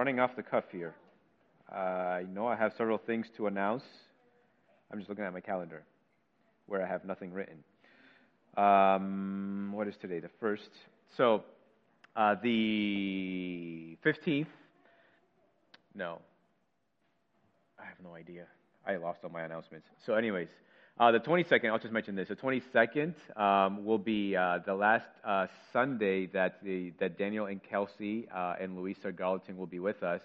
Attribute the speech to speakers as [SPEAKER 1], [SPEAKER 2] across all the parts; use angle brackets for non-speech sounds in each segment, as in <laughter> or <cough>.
[SPEAKER 1] running off the cuff here. Uh, I know I have several things to announce. I'm just looking at my calendar where I have nothing written. Um, what is today? The first. So, uh, the 15th. No. I have no idea. I lost all my announcements. So, anyways, uh, the 22nd, I'll just mention this. The 22nd um, will be uh, the last uh, Sunday that, the, that Daniel and Kelsey uh, and Louisa Garlington will be with us.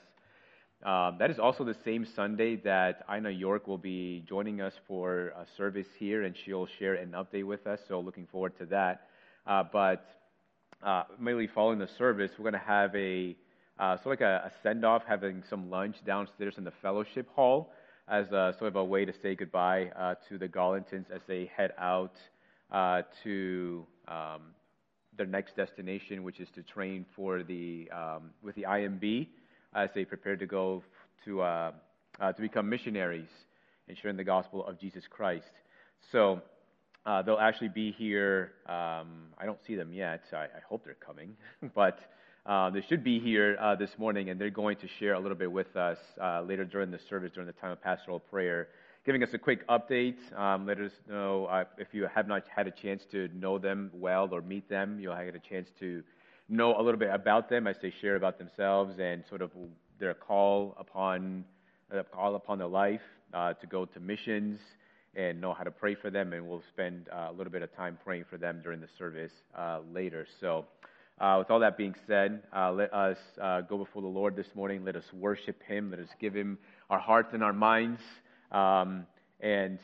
[SPEAKER 1] Um, that is also the same Sunday that Ina York will be joining us for a service here, and she'll share an update with us. So, looking forward to that. Uh, but uh, immediately following the service, we're going to have a sort of like a, a send off, having some lunch downstairs in the fellowship hall as a, sort of a way to say goodbye uh, to the Garlingtons as they head out uh, to um, their next destination, which is to train for the um, with the IMB as they prepare to go to, uh, uh, to become missionaries and sharing the gospel of Jesus Christ. So uh, they'll actually be here. Um, I don't see them yet. I, I hope they're coming, <laughs> but uh, they should be here uh, this morning, and they're going to share a little bit with us uh, later during the service, during the time of pastoral prayer, giving us a quick update. Um, let us know uh, if you have not had a chance to know them well or meet them, you'll have a chance to know a little bit about them as they share about themselves and sort of their call upon uh, call upon their life uh, to go to missions and know how to pray for them. And we'll spend a little bit of time praying for them during the service later. So, uh, with all that being said, uh, let us go before the Lord this morning. Let us worship Him. Let us give Him our hearts and our minds. Um, and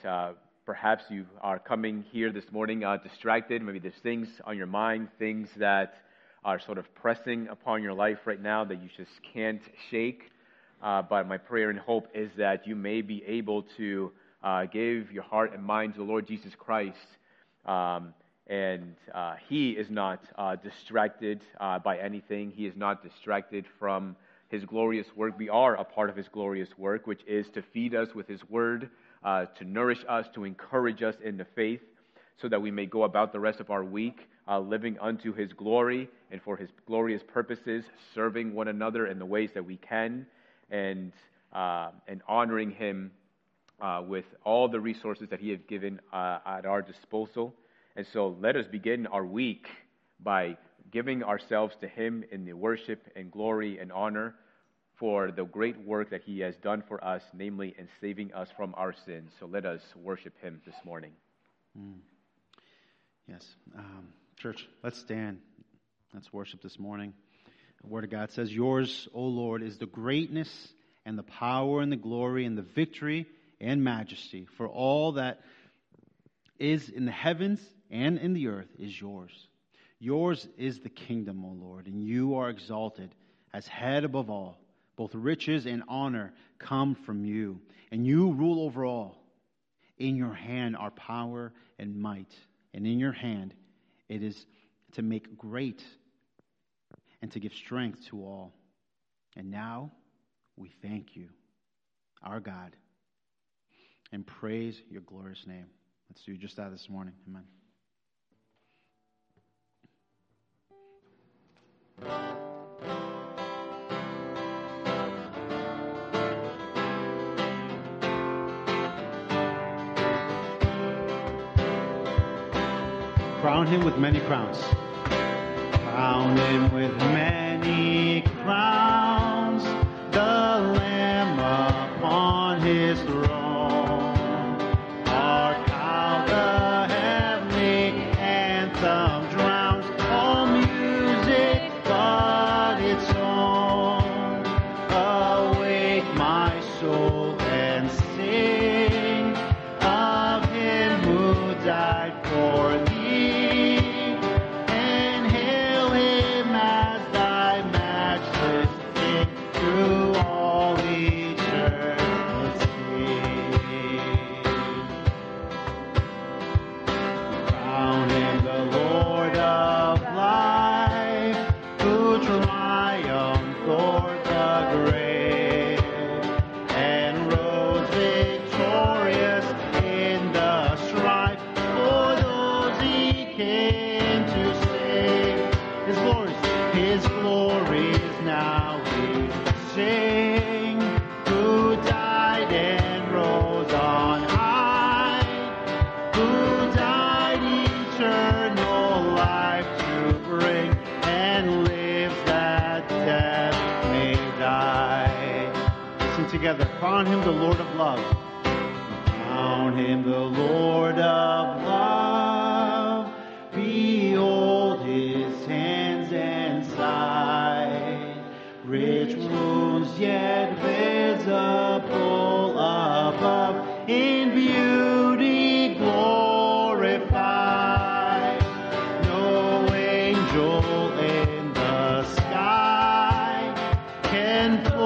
[SPEAKER 1] perhaps you are coming here this morning distracted. Maybe there's things on your mind, things that are sort of pressing upon your life right now that you just can't shake. Uh, but my prayer and hope is that you may be able to uh, give your heart and mind to the Lord Jesus Christ. Um, and uh, He is not uh, distracted uh, by anything, He is not distracted from His glorious work. We are a part of His glorious work, which is to feed us with His word, uh, to nourish us, to encourage us in the faith, so that we may go about the rest of our week uh, living unto his glory and for his glorious purposes, serving one another in the ways that we can, and, uh, and honoring him with all the resources that he has given at our disposal. And so let us begin our week by giving ourselves to him in the worship and glory and honor for the great work that he has done for us, namely in saving us from our sins. So let us worship him this morning.
[SPEAKER 2] Mm. Yes. Um, Church, let's stand. Let's worship this morning. The Word of God says, Yours, O Lord, is the greatness and the power and the glory and the victory and majesty. For all that is in the heavens and in the earth is yours. Yours is the kingdom, O Lord, and you are exalted as head above all. Both riches and honor come from you, and you rule over all. In your hand are power and might, and in your hand it is to make great and to give strength to all. And now we thank you, our God, and praise your glorious name. Let's do just that this morning. Amen. Crown him with many crowns. Crown him with many crowns. crown him the Lord of love. Crown him the Lord of love. Behold his hands and side, rich wounds yet visible above in beauty glorified. No angel in the sky can.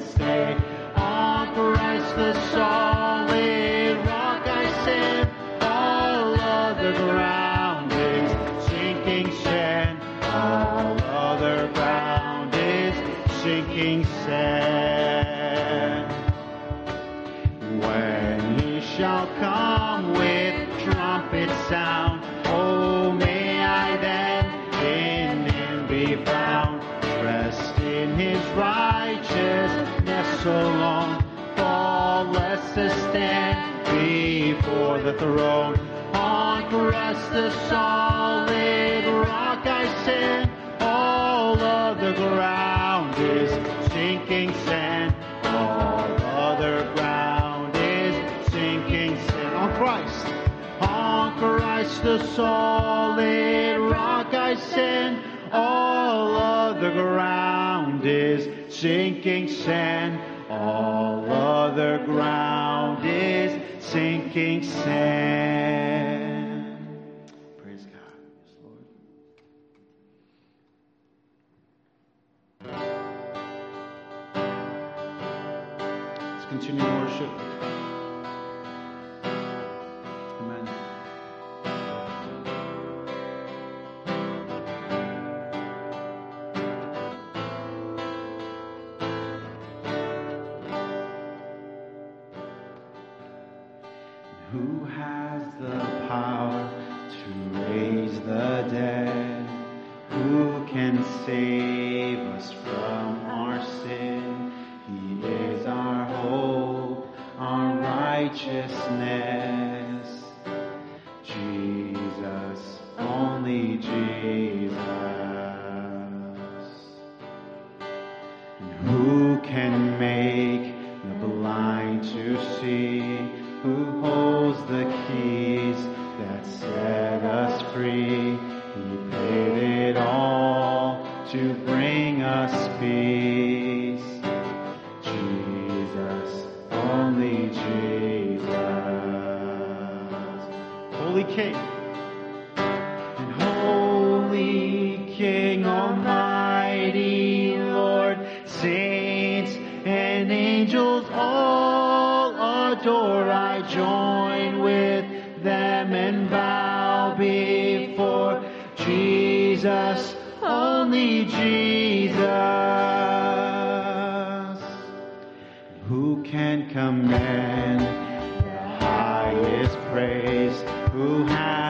[SPEAKER 2] Stay. the throne. On Christ the solid rock I stand. All other ground is sinking sand. All other ground is sinking sand. On Christ. On Christ the solid rock I stand. All other ground is sinking sand. All other ground sem quem ser.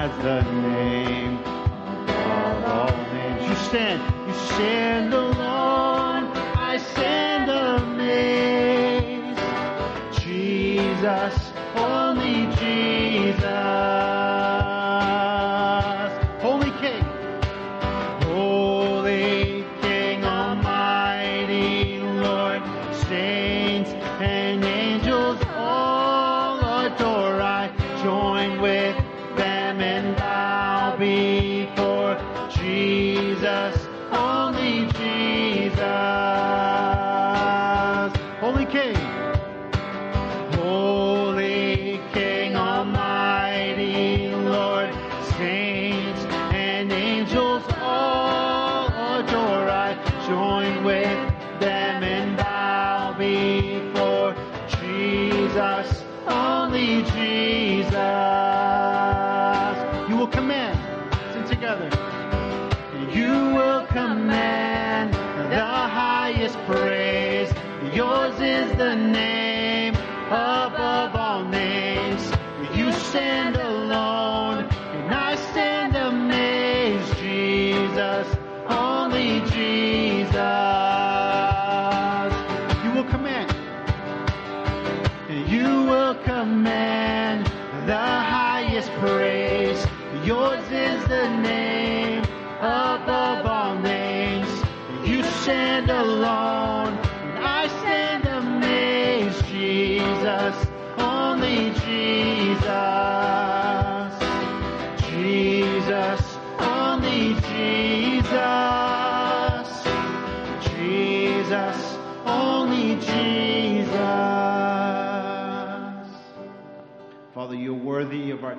[SPEAKER 2] Has the name above all names? You stand, you stand alone. I stand amazed. Jesus,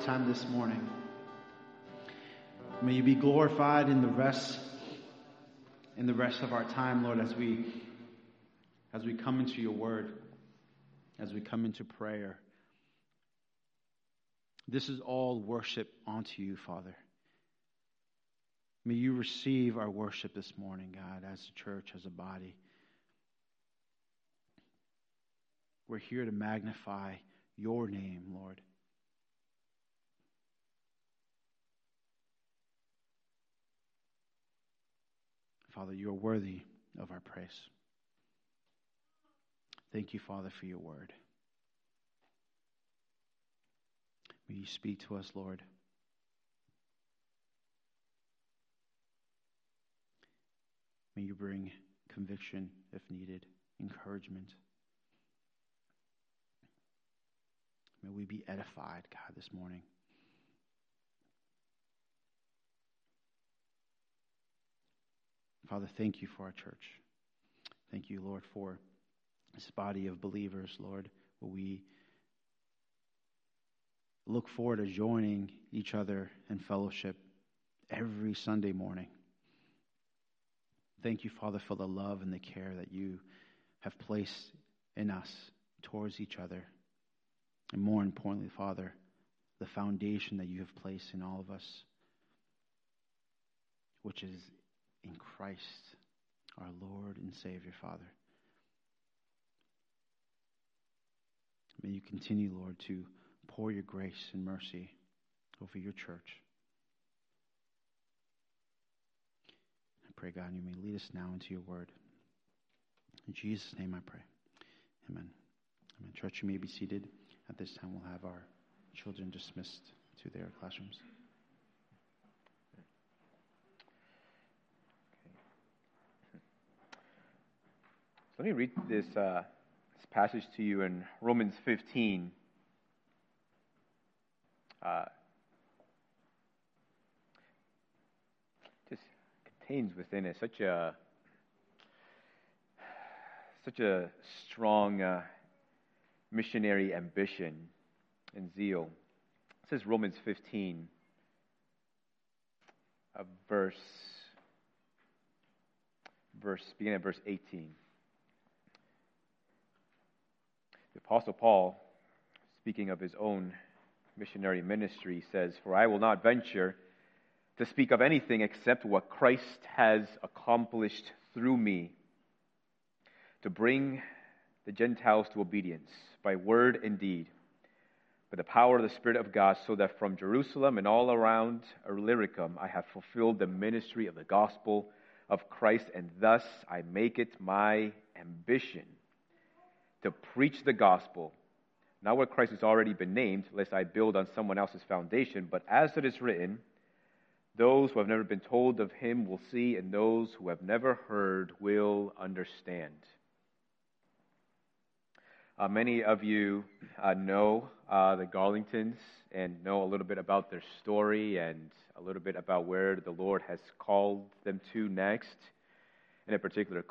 [SPEAKER 2] time this morning. May you be glorified in the rest in the rest of our time, Lord, as we as we come into your word, as we come into prayer. This is all worship unto you, Father. May you receive our worship this morning, God, as a church, as a body. We're here to magnify your name, Lord. Father, you are worthy of our praise. Thank you, Father, for your word. May you speak to us, Lord. May you bring conviction if needed, encouragement. May we be edified, God, this morning. Father, thank you for our church. Thank you, Lord, for this body of believers, Lord, where we look forward to joining each other in fellowship every Sunday morning. Thank you, Father, for the love and the care that you have placed in us towards each other. And more importantly, Father, the foundation that you have placed in all of us, which is in Christ, our Lord and Savior, Father. May you continue, Lord, to pour your grace and mercy over your church. I pray, God, you may lead us now into your word. In Jesus' name I pray. Amen. Amen. Church, you may be seated. At this time, we'll have our children dismissed to their classrooms.
[SPEAKER 1] Let me read this, uh, this passage to you in Romans 15. Uh, just contains within it such a such a strong uh, missionary ambition and zeal. It says Romans 15, uh, verse verse beginning at verse 18. The Apostle Paul, speaking of his own missionary ministry, says, For I will not venture to speak of anything except what Christ has accomplished through me to bring the Gentiles to obedience by word and deed, by the power of the Spirit of God, so that from Jerusalem and all around Illyricum I have fulfilled the ministry of the gospel of Christ, and thus I make it my ambition to preach the gospel, not where Christ has already been named, lest I build on someone else's foundation, but as it is written, those who have never been told of him will see, and those who have never heard will understand. Uh, many of you uh, know uh, the Garlingtons and know a little bit about their story and a little bit about where the Lord has called them to next, in particular,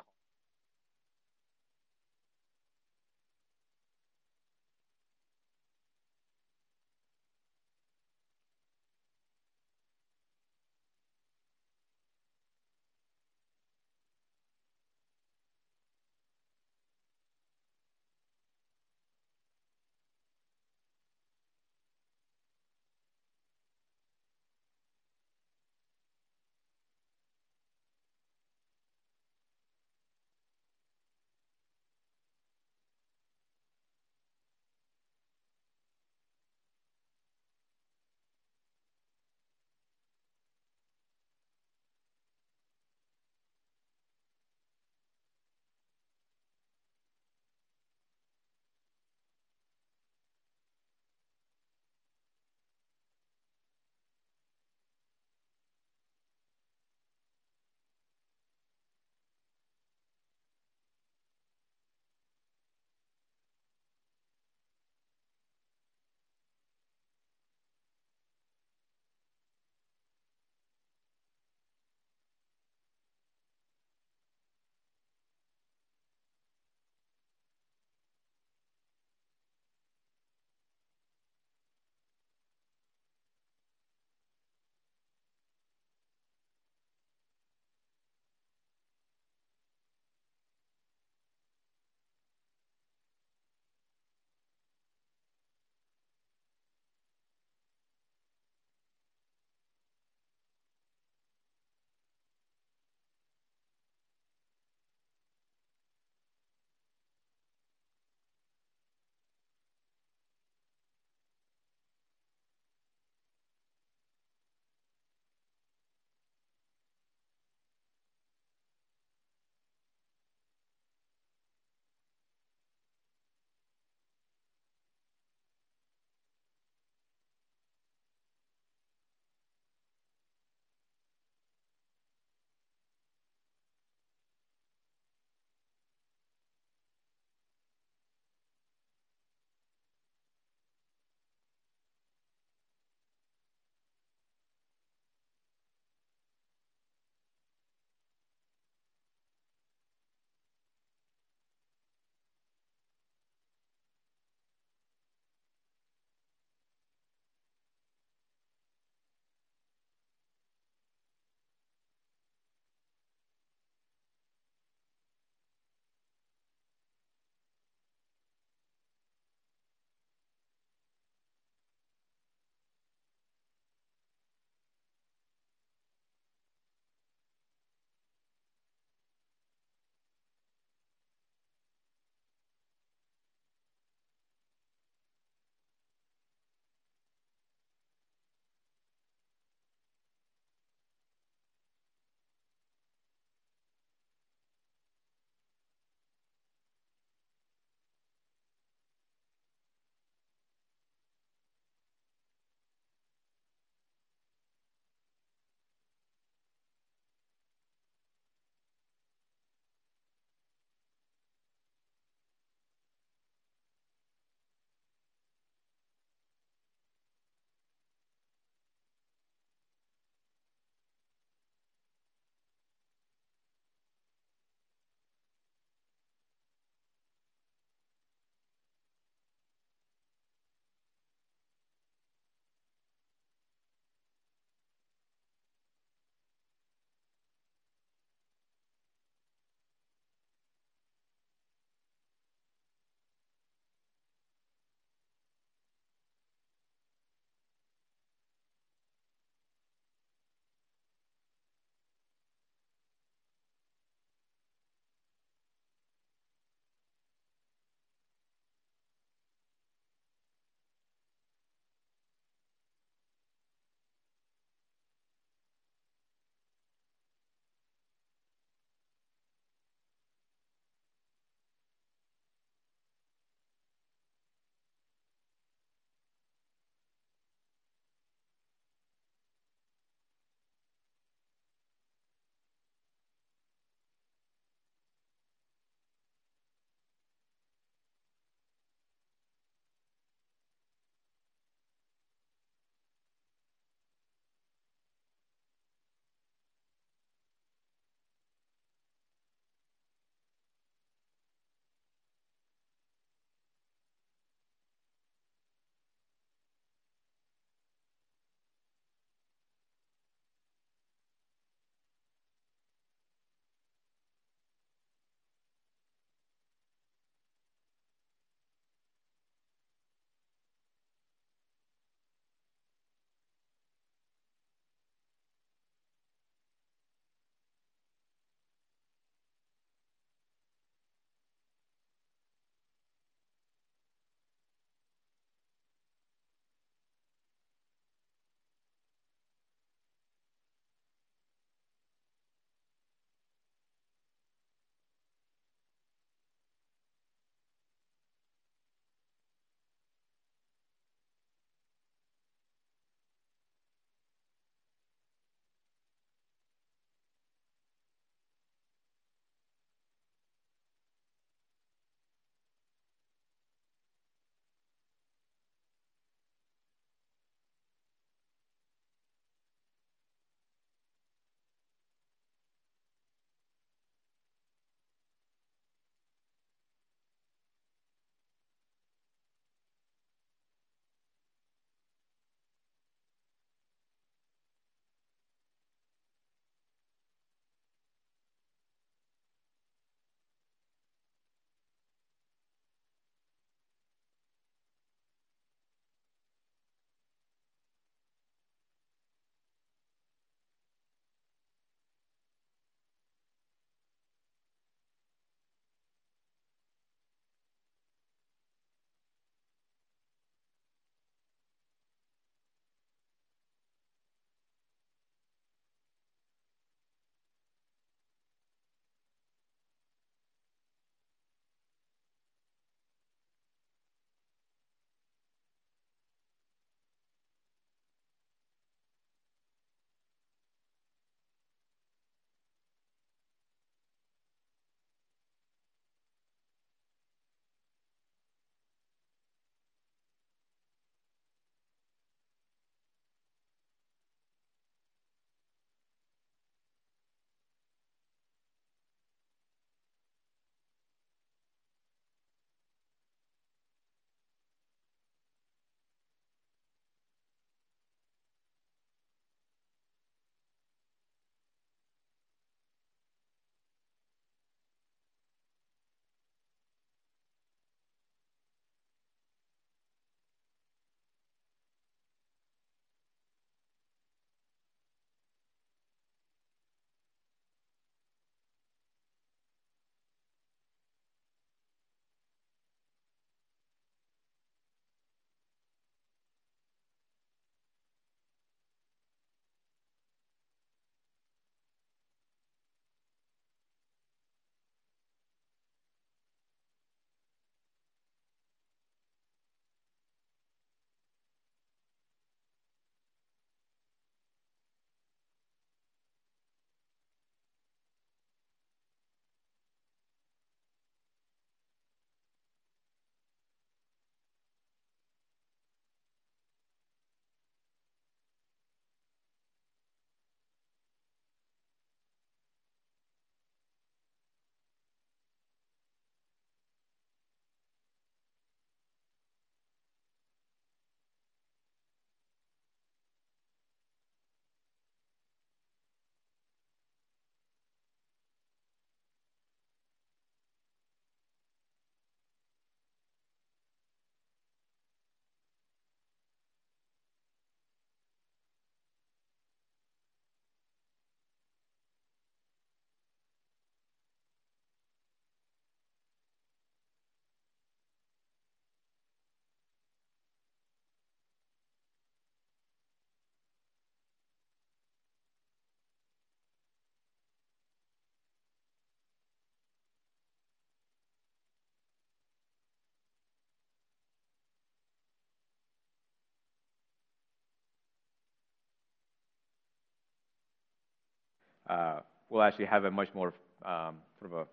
[SPEAKER 1] we'll actually have a much more um, sort of a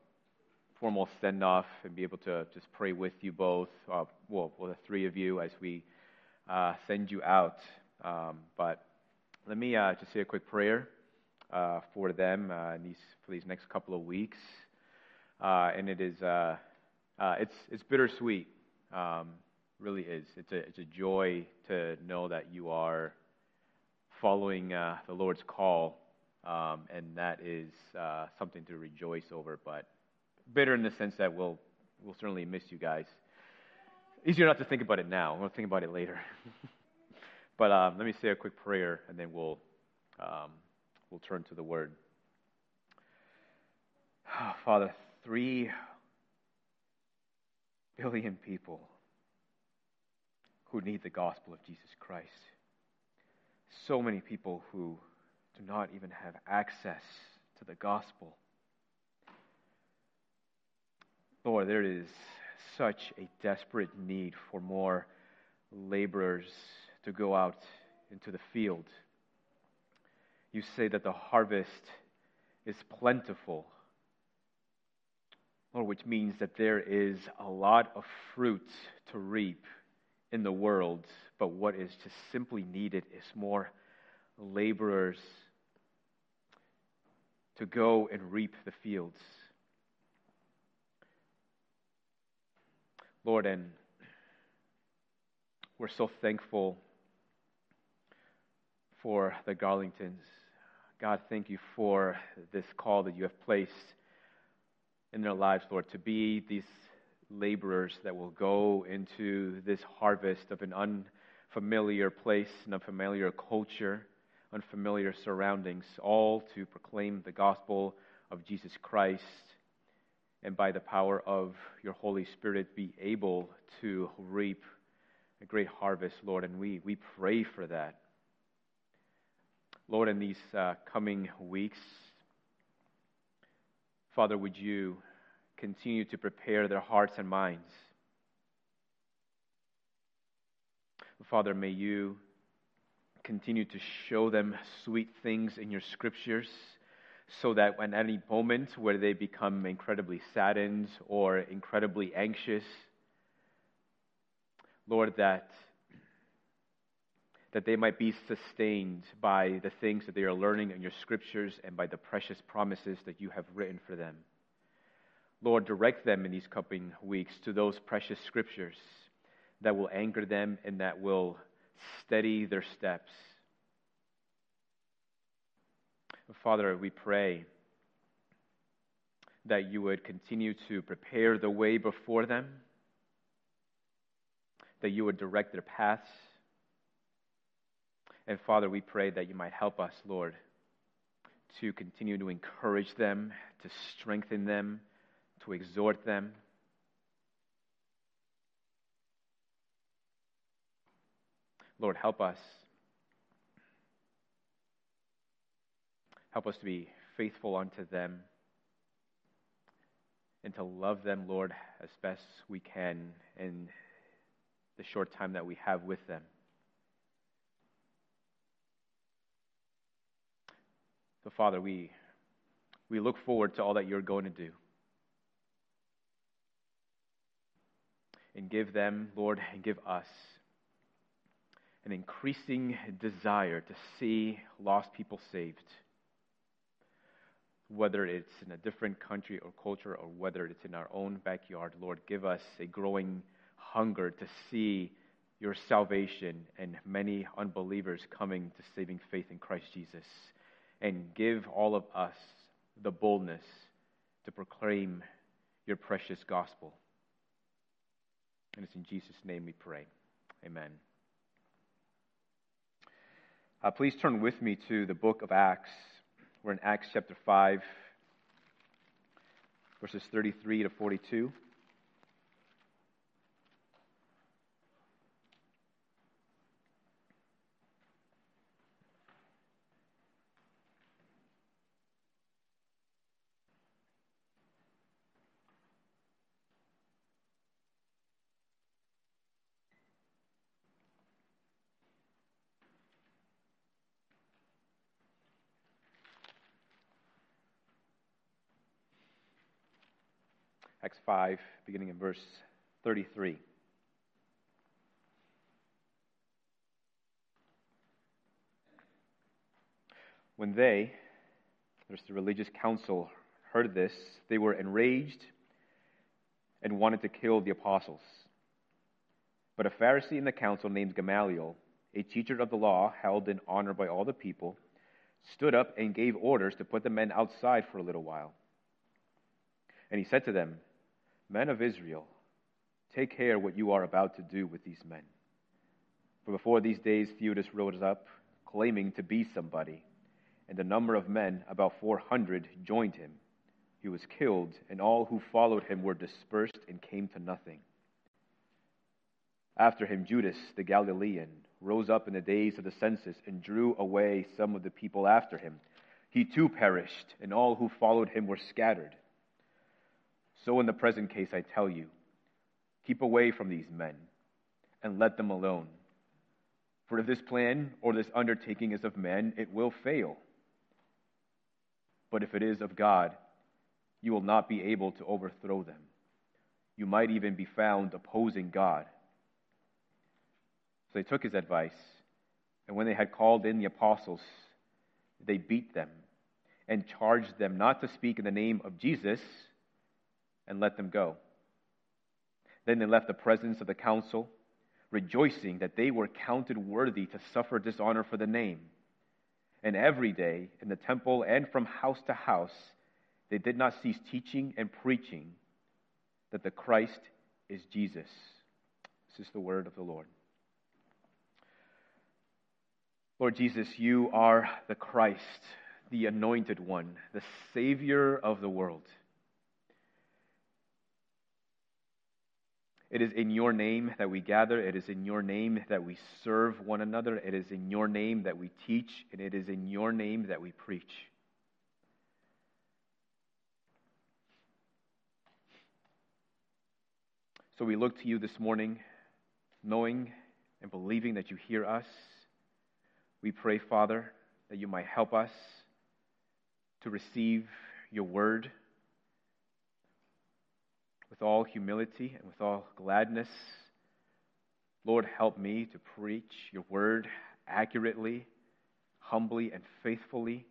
[SPEAKER 1] formal send off and be able to just pray with you both, uh, well, well, the three of you, as we uh, send you out. Um, but let me uh, just say a quick prayer uh, for them uh, these, for these next couple of weeks. Uh, and it is it's it's bittersweet, um, really is. It's a it's a joy to know that you are following the Lord's call, um, and that is something to rejoice over. But bitter in the sense that we'll, we'll certainly miss you guys. Easier not to think about it now. We'll think about it later. <laughs> but um, let me say a quick prayer, and then we'll, um, we'll turn to the Word. <sighs> Father, three billion people who need the gospel of Jesus Christ. So many people who do not even have access to the gospel. Lord, there is such a desperate need for more laborers to go out into the field. You say that the harvest is plentiful, Lord, which means that there is a lot of fruit to reap in the world, but what is just simply needed is more laborers to go and reap the fields. Lord, and we're so thankful for the Garlingtons. God, thank you for this call that you have placed in their lives, Lord, to be these laborers that will go into this harvest of an unfamiliar place, an unfamiliar culture, unfamiliar surroundings, all to proclaim the gospel of Jesus Christ and by the power of your Holy Spirit be able to reap a great harvest, Lord. And we, we pray for that. Lord, in these uh, coming weeks, Father, would you continue to prepare their hearts and minds? Father, may you continue to show them sweet things in your scriptures so that at any moment where they become incredibly saddened or incredibly anxious, Lord, that, that they might be sustained by the things that they are learning in your scriptures and by the precious promises that you have written for them. Lord, direct them in these coming weeks to those precious scriptures that will anchor them and that will steady their steps Father, we pray that you would continue to prepare the way before them, that you would direct their paths. And Father, we pray that you might help us, Lord, to continue to encourage them, to strengthen them, to exhort them. Lord, help us Help us to be faithful unto them and to love them, Lord, as best we can in the short time that we have with them. So, Father, we, we look forward to all that you're going to do. And give them, Lord, and give us an increasing desire to see lost people saved whether it's in a different country or culture or whether it's in our own backyard, Lord, give us a growing hunger to see your salvation and many unbelievers coming to saving faith in Christ Jesus. And give all of us the boldness to proclaim your precious gospel. And it's in Jesus' name we pray. Amen. Uh, please turn with me to the book of Acts. We're in Acts chapter 5, verses 33 to 42. 5, beginning in verse 33. When they, there's the religious council, heard this, they were enraged and wanted to kill the apostles. But a Pharisee in the council named Gamaliel, a teacher of the law held in honor by all the people, stood up and gave orders to put the men outside for a little while. And he said to them, Men of Israel, take care what you are about to do with these men. For before these days, Theudas rose up, claiming to be somebody and the number of men, about 400, joined him. He was killed, and all who followed him were dispersed and came to nothing. After him, Judas the Galilean rose up in the days of the census and drew away some of the people after him. He too perished, and all who followed him were scattered. So, in the present case, I tell you, keep away from these men and let them alone. For if this plan or this undertaking is of men, it will fail but if it is of God, you will not be able to overthrow them. You might even be found opposing God. So they took his advice, and when they had called in the apostles, they beat them and charged them not to speak in the name of Jesus and let them go. Then they left the presence of the council, rejoicing that they were counted worthy to suffer dishonor for the name. And every day in the temple and from house to house, they did not cease teaching and preaching that the Christ is Jesus. This is the word of the Lord. Lord Jesus, you are the Christ, the anointed one, the Savior of the world. It is in your name that we gather. It is in your name that we serve one another. It is in your name that we teach. And it is in your name that we preach. So we look to you this morning, knowing and believing that you hear us. We pray, Father, that you might help us to receive your word with all humility and with all gladness. Lord, help me to preach your word accurately, humbly, and faithfully,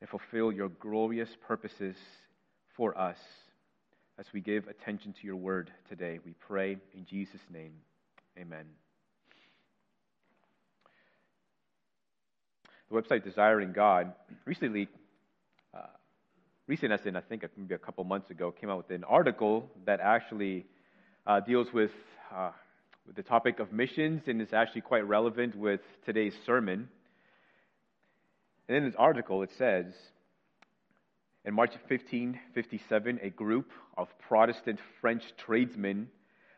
[SPEAKER 1] and fulfill your glorious purposes for us as we give attention to your word today. We pray in Jesus' name. Amen. The website Desiring God recently recent as in I think maybe a couple months ago, came out with an article that actually uh, deals with, uh, with the topic of missions and is actually quite relevant with today's sermon. And in this article, it says, in March of 1557, a group of Protestant French tradesmen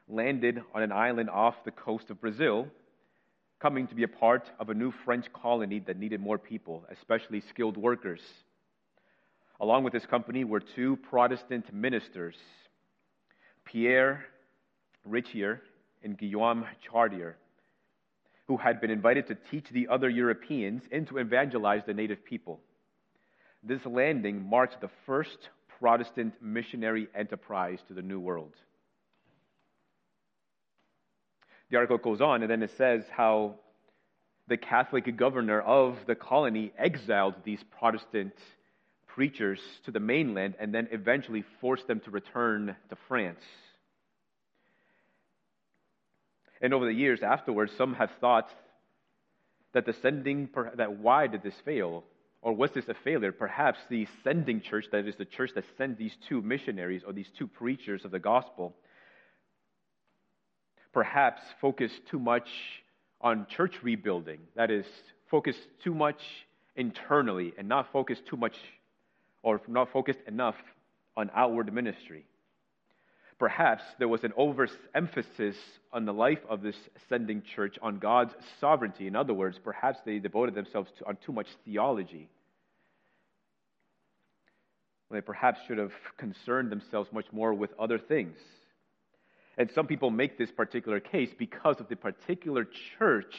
[SPEAKER 1] landed on an island off the coast of Brazil, coming to be a part of a new French colony that needed more people, especially skilled workers. Along with this company were two Protestant ministers, Pierre Richier and Guillaume Chartier, who had been invited to teach the other Europeans and to evangelize the native people. This landing marked the first Protestant missionary enterprise to the New World. The article goes on, and then it says how the Catholic governor of the colony exiled these Protestant preachers to the mainland and then eventually forced them to return to France. And over the years afterwards, some have thought that the sending, that why did this fail? Or was this a failure? Perhaps the sending church, that is the church that sent these two missionaries or these two preachers of the gospel, perhaps focused too much on church rebuilding. That is, focused too much internally and not focused too much or not focused enough on outward ministry. Perhaps there was an overemphasis on the life of this sending church on God's sovereignty. In other words, perhaps they devoted themselves to, on too much theology. They perhaps should have concerned themselves much more with other things. And some people make this particular case because of the particular church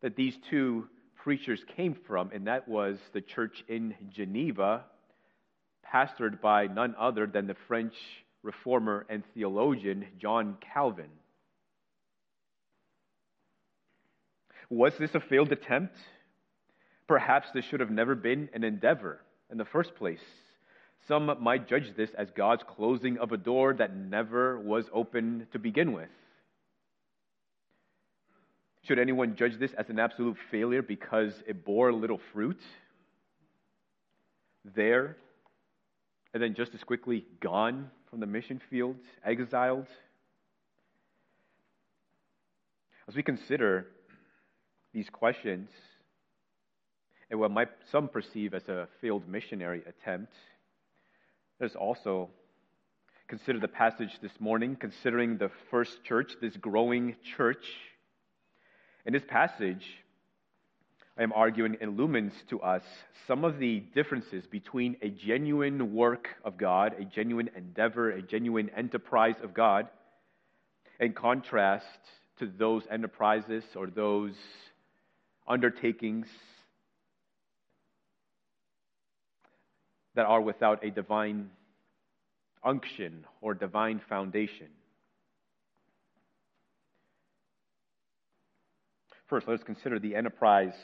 [SPEAKER 1] that these two preachers came from, and that was the church in Geneva, pastored by none other than the French reformer and theologian John Calvin. Was this a failed attempt? Perhaps this should have never been an endeavor in the first place. Some might judge this as God's closing of a door that never was open to begin with. Should anyone judge this as an absolute failure because it bore little fruit? There, and then just as quickly gone from the mission field, exiled? As we consider these questions and what might some perceive as a failed missionary attempt, us also consider the passage this morning, considering the first church, this growing church. In this passage, I am arguing illumines to us some of the differences between a genuine work of God, a genuine endeavor, a genuine enterprise of God, in contrast to those enterprises or those undertakings that are without a divine unction or divine foundation. First, let us consider the enterprise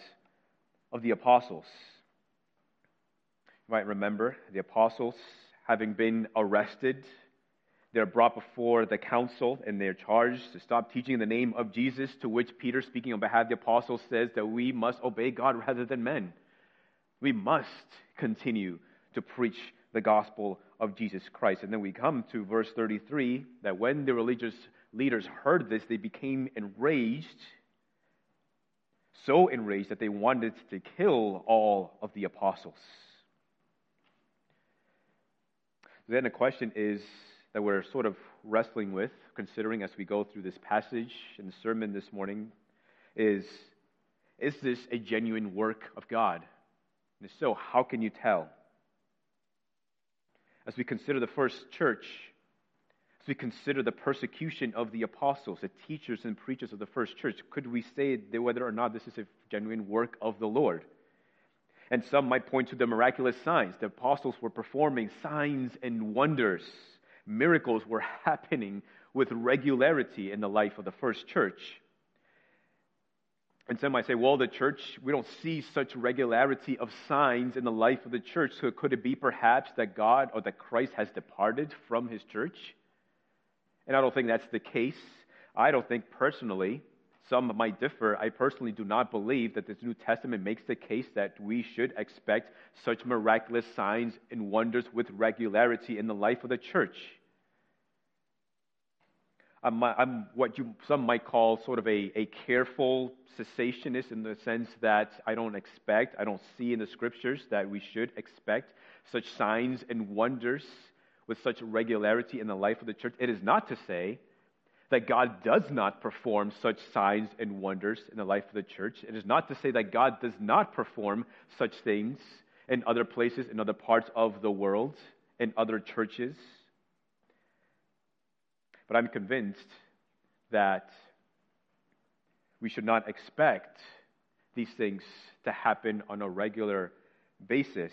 [SPEAKER 1] of the apostles. You might remember the apostles having been arrested. They're brought before the council and they're charged to stop teaching in the name of Jesus, to which Peter, speaking on behalf of the apostles, says that we must obey God rather than men. We must continue to preach the gospel of Jesus Christ. And then we come to verse 33 that when the religious leaders heard this, they became enraged so enraged that they wanted to kill all of the apostles. Then the question is that we're sort of wrestling with, considering as we go through this passage and the sermon this morning, is is this a genuine work of God? And if so, how can you tell? As we consider the first church, we consider the persecution of the apostles, the teachers and preachers of the first church, could we say whether or not this is a genuine work of the Lord? And some might point to the miraculous signs. The apostles were performing signs and wonders. Miracles were <laughs> happening with regularity in the life of the first church. And some might say, well, the church, we don't see such regularity of signs in the life of the church. So could it be perhaps that God or that Christ has departed from his church? And I don't think that's the case. I don't think personally, some might differ. I personally do not believe that this New Testament makes the case that we should expect such miraculous signs and wonders with regularity in the life of the church. I'm, I'm what you, some might call sort of a, a careful cessationist in the sense that I don't expect, I don't see in the scriptures that we should expect such signs and wonders with such regularity in the life of the church. It is not to say that God does not perform such signs and wonders in the life of the church. It is not to say that God does not perform such things in other places, in other parts of the world, in other churches. But I'm convinced that we should not expect these things to happen on a regular basis.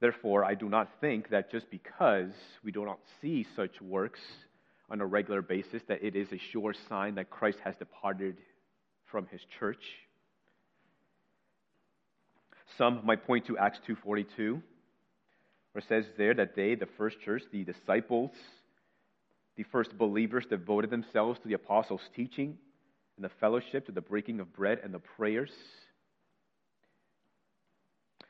[SPEAKER 1] Therefore, I do not think that just because we do not see such works on a regular basis, that it is a sure sign that Christ has departed from his church. Some might point to Acts 2:42, where it says there that they, the first church, the disciples, the first believers devoted themselves to the apostles' teaching and the fellowship, to the breaking of bread and the prayers.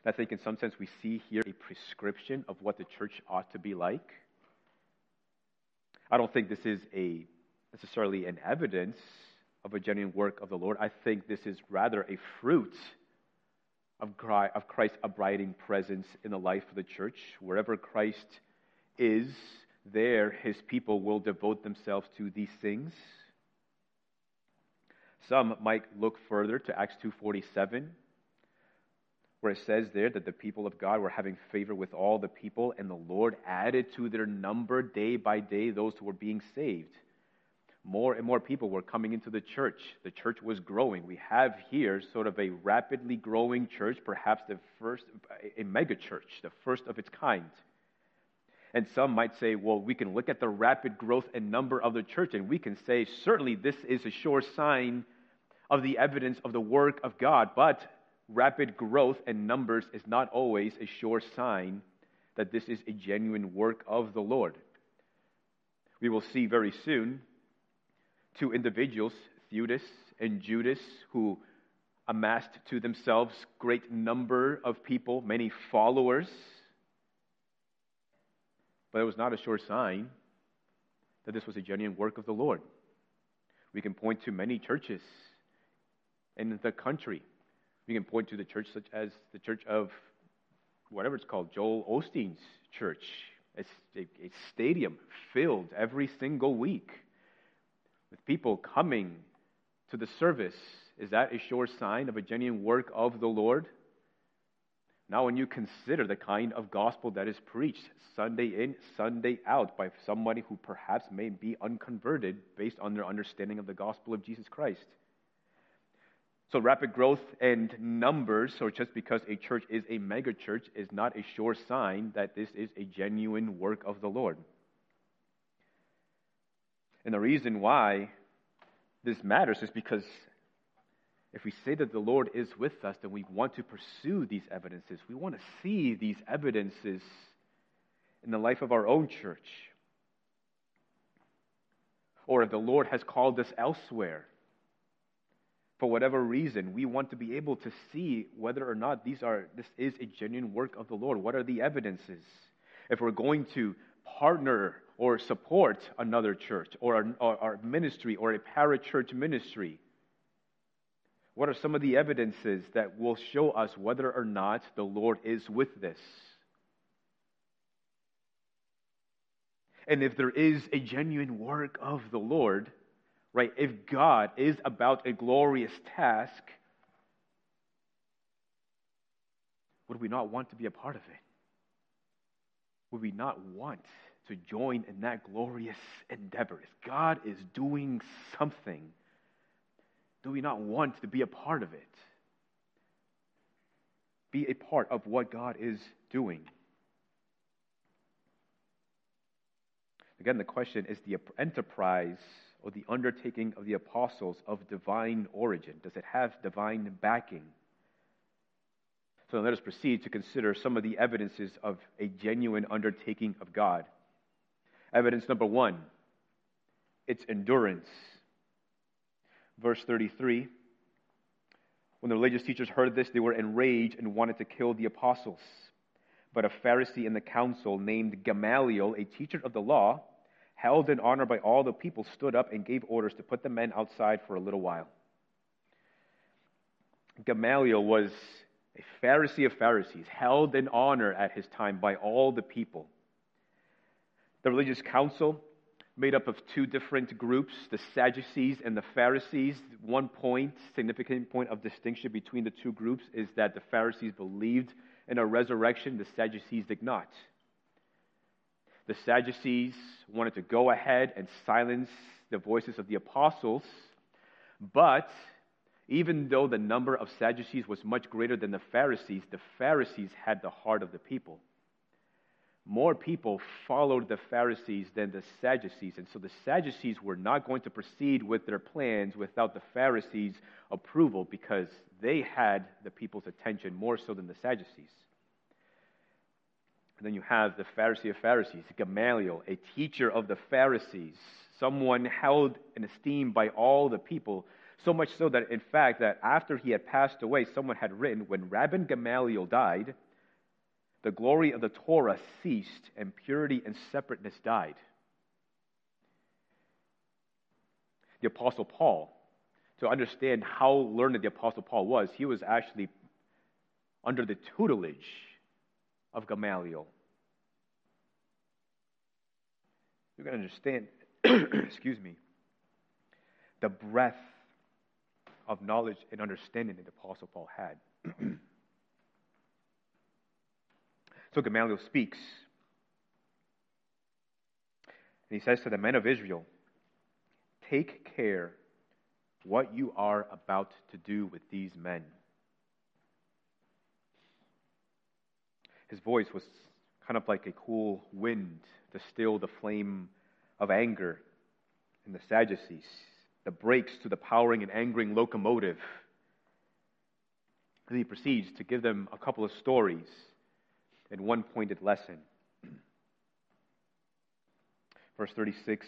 [SPEAKER 1] I think in some sense we see here a prescription of what the church ought to be like. I don't think this is a necessarily an evidence of a genuine work of the Lord. I think this is rather a fruit of Christ's abiding presence in the life of the church. Wherever Christ is, there his people will devote themselves to these things. Some might look further to Acts 2:47 it says there that the people of God were having favor with all the people, and the Lord added to their number day by day those who were being saved. more and more people were coming into the church. The church was growing. We have here sort of a rapidly growing church, perhaps the first, a mega church, the first of its kind. And some might say, well, we can look at the rapid growth and number of the church, and we can say, certainly this is a sure sign of the evidence of the work of God. But rapid growth and numbers is not always a sure sign that this is a genuine work of the Lord. We will see very soon two individuals, Theudas and Judas, who amassed to themselves great number of people, many followers. But it was not a sure sign that this was a genuine work of the Lord. We can point to many churches in the country. We can point to the church such as the church of whatever it's called, Joel Osteen's church. It's a, a stadium filled every single week with people coming to the service, is that a sure sign of a genuine work of the Lord? Now, when you consider the kind of gospel that is preached Sunday in, Sunday out by somebody who perhaps may be unconverted based on their understanding of the gospel of Jesus Christ. So, rapid growth and numbers, or just because a church is a megachurch, is not a sure sign that this is a genuine work of the Lord. And the reason why this matters is because if we say that the Lord is with us, then we want to pursue these evidences. We want to see these evidences in the life of our own church. Or if the Lord has called us elsewhere, for whatever reason, we want to be able to see whether or not these are, this is a genuine work of the Lord. What are the evidences? If we're going to partner or support another church or our, ministry or a parachurch ministry? What are some of the evidences that will show us whether or not the Lord is with this? And if there is a genuine work of the Lord, right, if God is about a glorious task, would we not want to be a part of it? Would we not want to join in that glorious endeavor. If God is doing something, do we not want to be a part of it? Be a part of what God is doing. Again, the question is the enterprise or the undertaking of the apostles of divine origin? Does it have divine backing? So let us proceed to consider some of the evidences of a genuine undertaking of God. Evidence number one it's endurance. Verse 33 When the religious teachers heard this, they were enraged and wanted to kill the apostles. But a Pharisee in the council named Gamaliel, a teacher of the law, held in honor by all the people, stood up and gave orders to put the men outside for a little while. Gamaliel was a Pharisee of Pharisees, held in honor at his time by all the people. The religious council, made up of two different groups, the Sadducees and the Pharisees. One point, significant point of distinction between the two groups is that the Pharisees believed in a resurrection, the Sadducees did not. The Sadducees wanted to go ahead and silence the voices of the apostles, but even though the number of Sadducees was much greater than the Pharisees, the Pharisees had the heart of the people more people followed the Pharisees than the Sadducees. And so the Sadducees were not going to proceed with their plans without the Pharisees' approval because they had the people's attention more so than the Sadducees. And then you have the Pharisee of Pharisees, Gamaliel, a teacher of the Pharisees, someone held in esteem by all the people, so much so that, in fact, that after he had passed away, someone had written, when Rabban Gamaliel died, the glory of the Torah ceased, and purity and separateness died. The Apostle Paul, to understand how learned the Apostle Paul was, he was actually under the tutelage of Gamaliel. You can understand, <clears throat> excuse me, the breadth of knowledge and understanding that the Apostle Paul had. <clears throat> So Gamaliel speaks. And he says to the men of Israel, Take care what you are about to do with these men. His voice was kind of like a cool wind to still the flame of anger in the Sadducees, the brakes to the powering and angering locomotive. And he proceeds to give them a couple of stories and one pointed lesson. <clears throat> Verse 36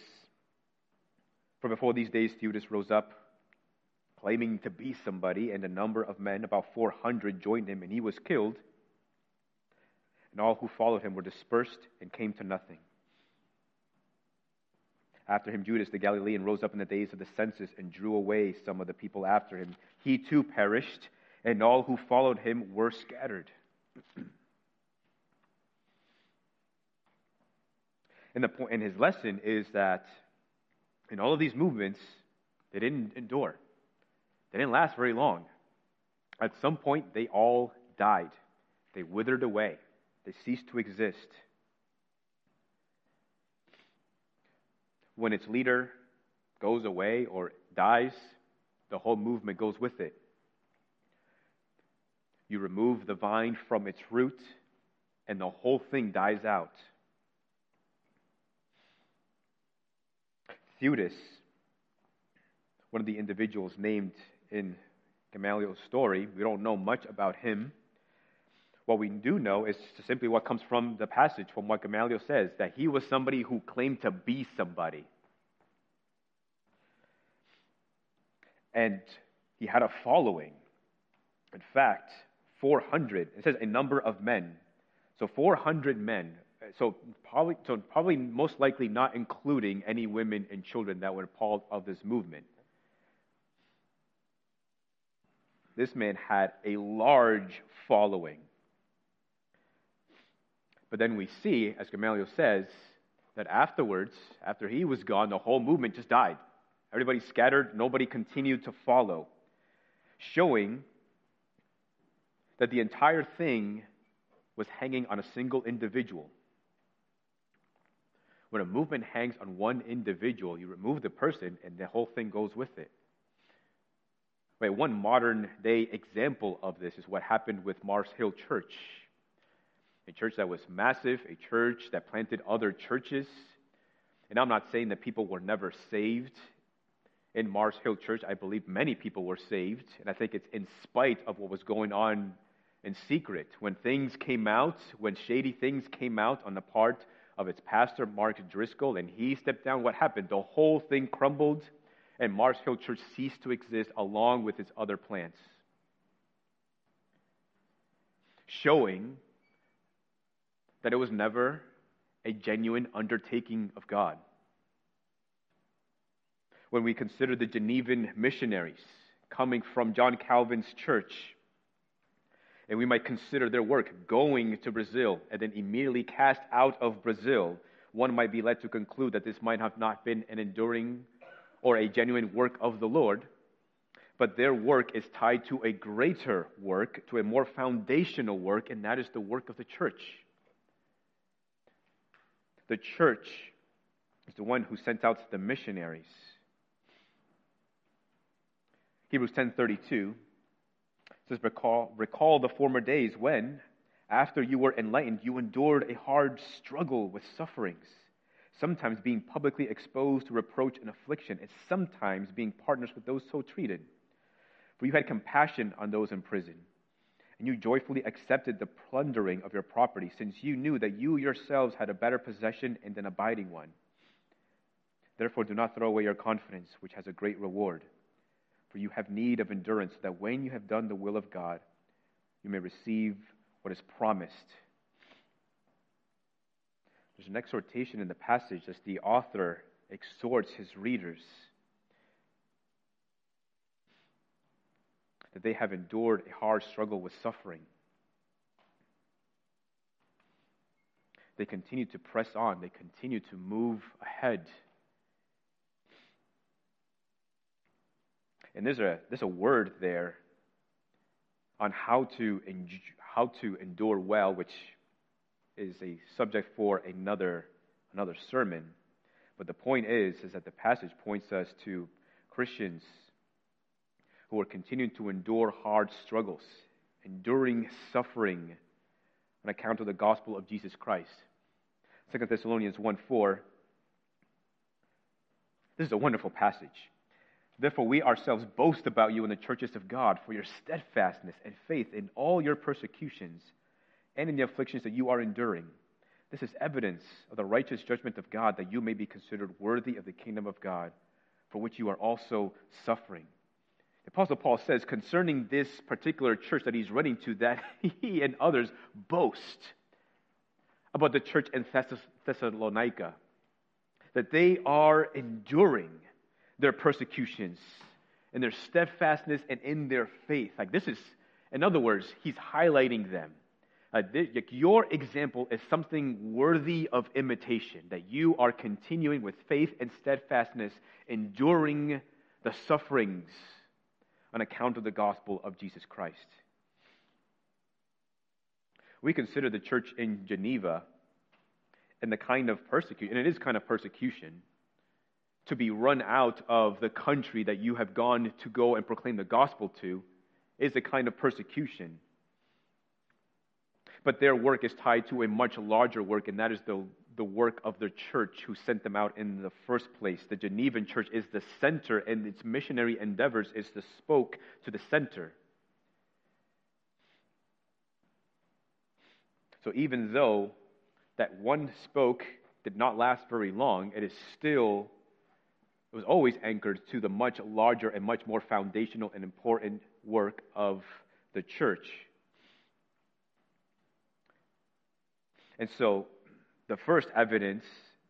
[SPEAKER 1] For before these days, Theudas rose up, claiming to be somebody, and a number of men, about 400, joined him, and he was killed. And all who followed him were dispersed and came to nothing. After him, Judas the Galilean rose up in the days of the census and drew away some of the people after him. He too perished, and all who followed him were scattered. <clears throat> and, the point, and his lesson is that in all of these movements, they didn't endure. They didn't last very long. At some point, they all died. They withered away. They ceased to exist. When its leader goes away or dies, the whole movement goes with it. You remove the vine from its root, and the whole thing dies out. Theudas, one of the individuals named in Gamaliel's story, we don't know much about him. What we do know is simply what comes from the passage, from what Gamaliel says, that he was somebody who claimed to be somebody. And he had a following. In fact, 400, it says a number of men. So 400 men so probably, so probably most likely not including any women and children that were part of this movement. This man had a large following. But then we see, as Gamaliel says, that afterwards, after he was gone, the whole movement just died. Everybody scattered, nobody continued to follow, showing that the entire thing was hanging on a single individual. When a movement hangs on one individual, you remove the person and the whole thing goes with it. Right, one modern day example of this is what happened with Mars Hill Church. A church that was massive, a church that planted other churches. And I'm not saying that people were never saved in Mars Hill Church. I believe many people were saved. And I think it's in spite of what was going on in secret. When things came out, when shady things came out on the part of its pastor, Mark Driscoll, and he stepped down, what happened? The whole thing crumbled, and Mars Hill Church ceased to exist along with its other plants. Showing that it was never a genuine undertaking of God. When we consider the Genevan missionaries coming from John Calvin's church, and we might consider their work going to Brazil and then immediately cast out of Brazil, one might be led to conclude that this might have not been an enduring or a genuine work of the Lord, but their work is tied to a greater work, to a more foundational work, and that is the work of the church. The church is the one who sent out the missionaries. Hebrews 10:32 says, recall, recall the former days when, after you were enlightened, you endured a hard struggle with sufferings, sometimes being publicly exposed to reproach and affliction, and sometimes being partners with those so treated. For you had compassion on those in prison, and you joyfully accepted the plundering of your property, since you knew that you yourselves had a better possession and an abiding one. Therefore, do not throw away your confidence, which has a great reward. For you have need of endurance, that when you have done the will of God, you may receive what is promised. There's an exhortation in the passage as the author exhorts his readers that they have endured a hard struggle with suffering. They continue to press on, they continue to move ahead. And there's a, there's a word there on how to, how to endure well, which is a subject for another, another sermon. But the point is, is that the passage points us to Christians who are continuing to endure hard struggles, enduring suffering on account of the gospel of Jesus Christ. 2 Thessalonians 1 4. This is a wonderful passage. Therefore, we ourselves boast about you in the churches of God for your steadfastness and faith in all your persecutions and in the afflictions that you are enduring. This is evidence of the righteous judgment of God that you may be considered worthy of the kingdom of God, for which you are also suffering. Apostle Paul says concerning this particular church that he's writing to that <laughs> he and others boast about the church in Thessalonica, that they are enduring their persecutions and their steadfastness and in their faith. Like this is, in other words, he's highlighting them. Uh, your example is something worthy of imitation, that you are continuing with faith and steadfastness, enduring the sufferings on account of the gospel of Jesus Christ. We consider the church in Geneva and the kind of persecution, and it is kind of persecution, to be run out of the country that you have gone to go and proclaim the gospel to is a kind of persecution. But their work is tied to a much larger work, and that is the, the work of the church who sent them out in the first place. The Genevan church is the center, and its missionary endeavors is the spoke to the center. So even though that one spoke did not last very long, it is still it was always anchored to the much larger and much more foundational and important work of the church. And so the first evidence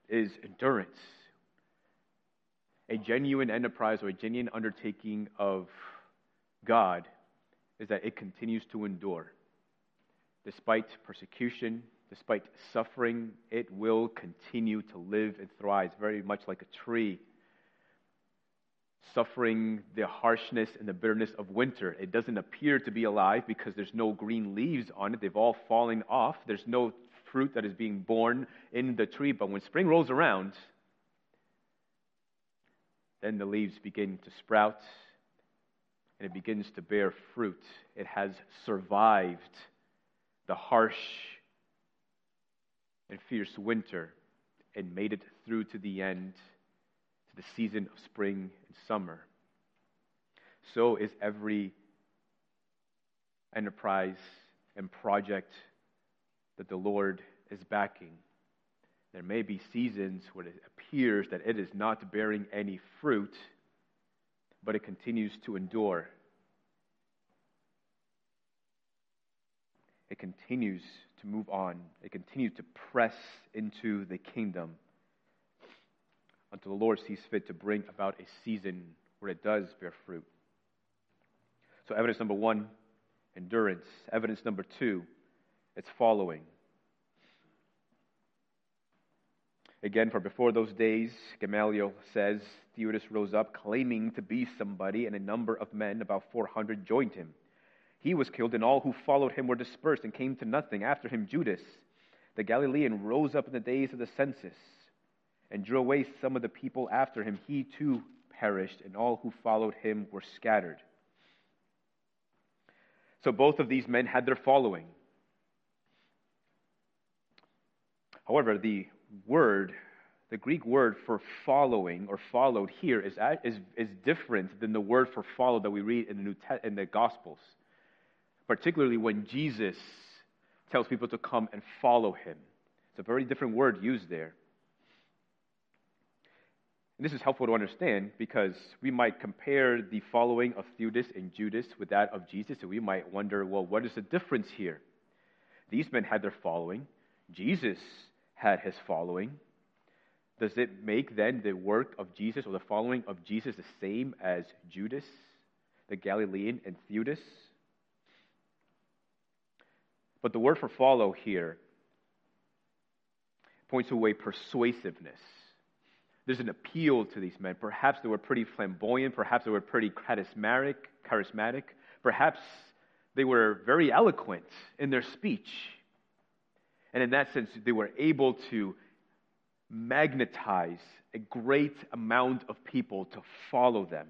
[SPEAKER 1] is endurance. A genuine enterprise or a genuine undertaking of God is that it continues to endure. Despite persecution, despite suffering, it will continue to live and thrive, very much like a tree suffering the harshness and the bitterness of winter. It doesn't appear to be alive because there's no green leaves on it. They've all fallen off. There's no fruit that is being born in the tree. But when spring rolls around, then the leaves begin to sprout and it begins to bear fruit. It has survived the harsh and fierce winter and made it through to the end to the season of spring and summer. So is every enterprise and project that the Lord is backing. There may be seasons where it appears that it is not bearing any fruit, but it continues to endure. It continues to move on. It continues to press into the kingdom until the Lord sees fit to bring about a season where it does bear fruit. So, evidence number one, endurance. Evidence number two, it's following. Again, for before those days, Gamaliel says, Theudas rose up claiming to be somebody, and a number of men, about 400, joined him. He was killed, and all who followed him were dispersed and came to nothing. After him, Judas, the Galilean, rose up in the days of the census and drew away some of the people after him, he too perished, and all who followed him were scattered. So both of these men had their following. However, the word, the Greek word for following or followed here is, is, is different than the word for follow that we read in the, New Te- in the Gospels, particularly when Jesus tells people to come and follow him. It's a very different word used there. And this is helpful to understand because we might compare the following of Theudas and Judas with that of Jesus, and we might wonder, well, what is the difference here? These men had their following, Jesus had his following. Does it make then the work of Jesus or the following of Jesus the same as Judas, the Galilean, and Theudas? But the word for follow here points to a persuasiveness there's an appeal to these men. Perhaps they were pretty flamboyant. Perhaps they were pretty charismatic. Charismatic. Perhaps they were very eloquent in their speech. And in that sense, they were able to magnetize a great amount of people to follow them.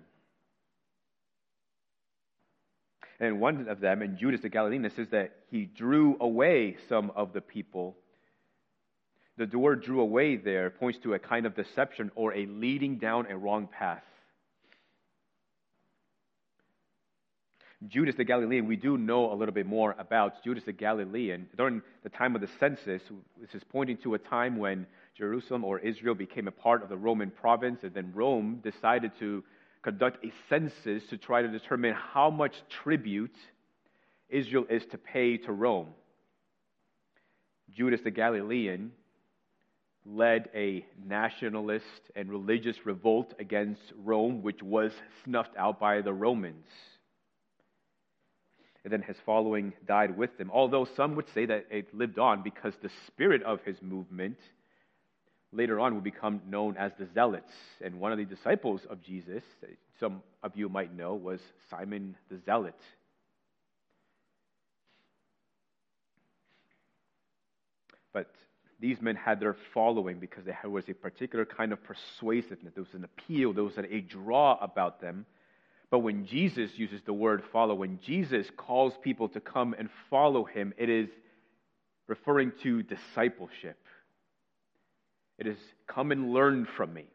[SPEAKER 1] And one of them, and Judas the Galilean, says that he drew away some of the people. The word drew away there points to a kind of deception or a leading down a wrong path. Judas the Galilean, we do know a little bit more about Judas the Galilean. During the time of the census, this is pointing to a time when Jerusalem or Israel became a part of the Roman province, and then Rome decided to conduct a census to try to determine how much tribute Israel is to pay to Rome. Judas the Galilean led a nationalist and religious revolt against Rome, which was snuffed out by the Romans. And then his following died with him, although some would say that it lived on because the spirit of his movement later on would become known as the Zealots. And one of the disciples of Jesus, some of you might know, was Simon the Zealot. But these men had their following because there was a particular kind of persuasiveness. There was an appeal, there was a draw about them. But when Jesus uses the word follow, when Jesus calls people to come and follow him, it is referring to discipleship. It is come and learn from me.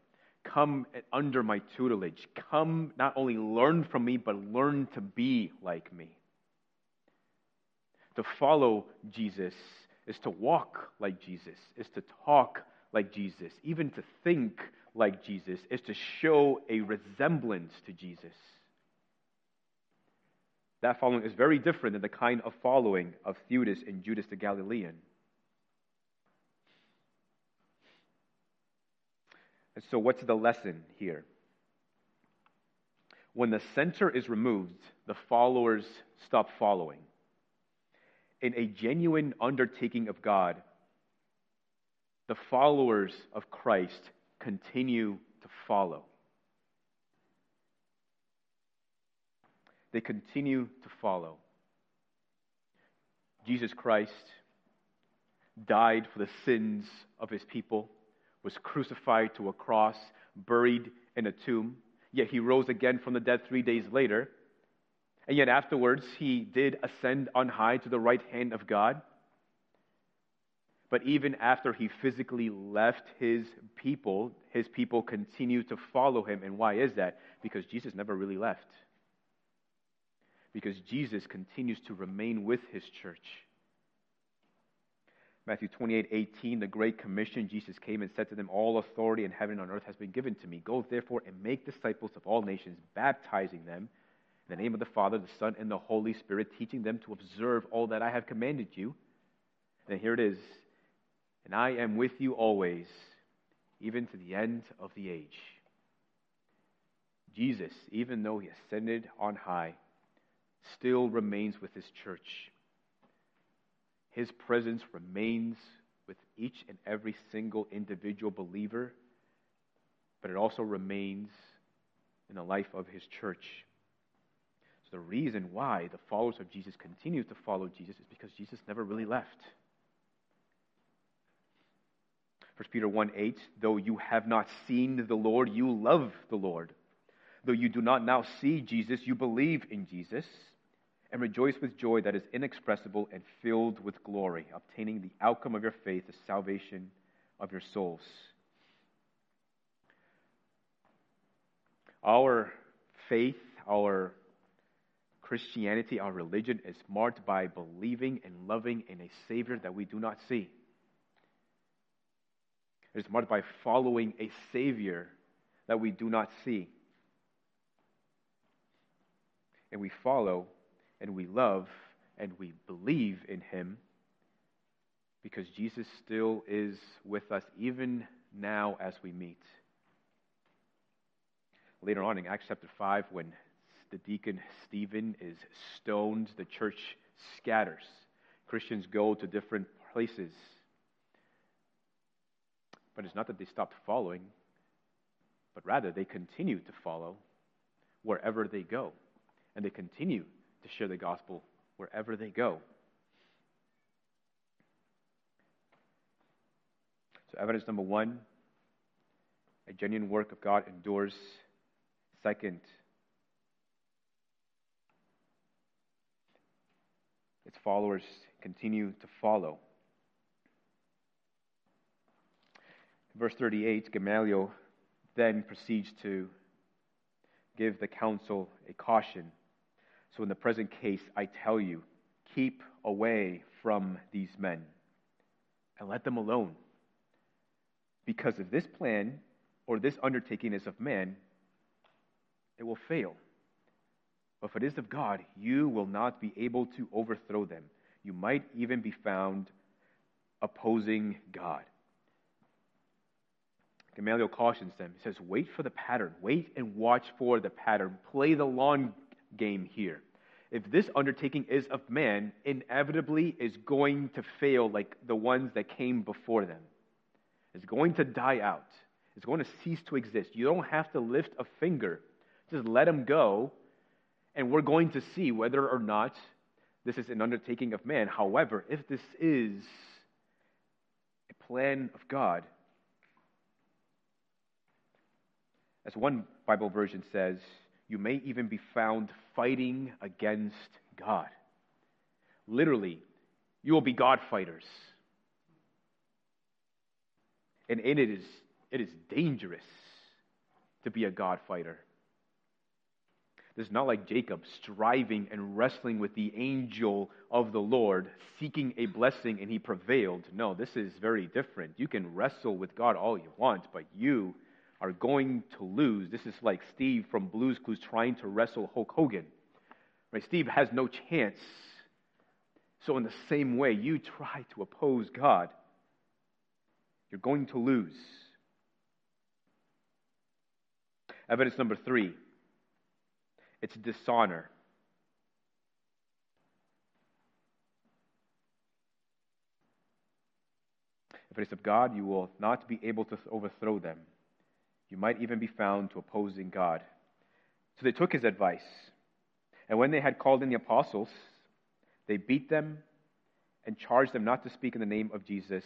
[SPEAKER 1] Come under my tutelage. Come not only learn from me, but learn to be like me. To follow Jesus is to walk like Jesus, is to talk like Jesus, even to think like Jesus, is to show a resemblance to Jesus. That following is very different than the kind of following of Theudas and Judas the Galilean. And so, what's the lesson here? When the center is removed, the followers stop following. In a genuine undertaking of God, the followers of Christ continue to follow. They continue to follow. Jesus Christ died for the sins of his people was crucified to a cross, buried in a tomb. Yet he rose again from the dead three days later. And yet afterwards, he did ascend on high to the right hand of God. But even after he physically left his people, his people continue to follow him. And why is that? Because Jesus never really left. Because Jesus continues to remain with his church. Matthew 28, 18, the Great Commission, Jesus came and said to them, All authority in heaven and on earth has been given to me. Go therefore and make disciples of all nations, baptizing them in the name of the Father, the Son, and the Holy Spirit, teaching them to observe all that I have commanded you. And here it is. And I am with you always, even to the end of the age. Jesus, even though he ascended on high, still remains with his church his presence remains with each and every single individual believer, but it also remains in the life of his church. So, the reason why the followers of Jesus continue to follow Jesus is because Jesus never really left. 1 Peter 1 8, though you have not seen the Lord, you love the Lord. Though you do not now see Jesus, you believe in Jesus and rejoice with joy that is inexpressible and filled with glory, obtaining the outcome of your faith, the salvation of your souls. Our faith, our Christianity, our religion is marked by believing and loving in a Savior that we do not see. It is marked by following a Savior that we do not see. And we follow and we love and we believe in him because Jesus still is with us even now as we meet. Later on in Acts chapter 5, when the deacon Stephen is stoned, the church scatters. Christians go to different places. But it's not that they stopped following, but rather they continue to follow wherever they go. And they continue to share the gospel wherever they go. So, evidence number one A genuine work of God endures. Second, its followers continue to follow. Verse 38, Gamaliel then proceeds to give the council a caution. So, in the present case, I tell you, keep away from these men and let them alone. Because if this plan or this undertaking is of man, it will fail. But if it is of God, you will not be able to overthrow them. You might even be found opposing God. Gamaliel cautions them. He says, Wait for the pattern. Wait and watch for the pattern. Play the long game here. If this undertaking is of man, inevitably is going to fail like the ones that came before them. It's going to die out. It's going to cease to exist. You don't have to lift a finger. Just let them go, and we're going to see whether or not this is an undertaking of man. However, if this is a plan of God, As one Bible version says, you may even be found fighting against God. Literally, you will be God fighters. And in it is, it is dangerous to be a God fighter. This is not like Jacob striving and wrestling with the angel of the Lord, seeking a blessing, and he prevailed. No, this is very different. You can wrestle with God all you want, but you are going to lose. This is like Steve from Blues Clues trying to wrestle Hulk Hogan. Right? Steve has no chance. So, in the same way, you try to oppose God, you're going to lose. Evidence number three it's dishonor. If it is of God, you will not be able to overthrow them. You might even be found to opposing God. So they took his advice. And when they had called in the apostles, they beat them and charged them not to speak in the name of Jesus,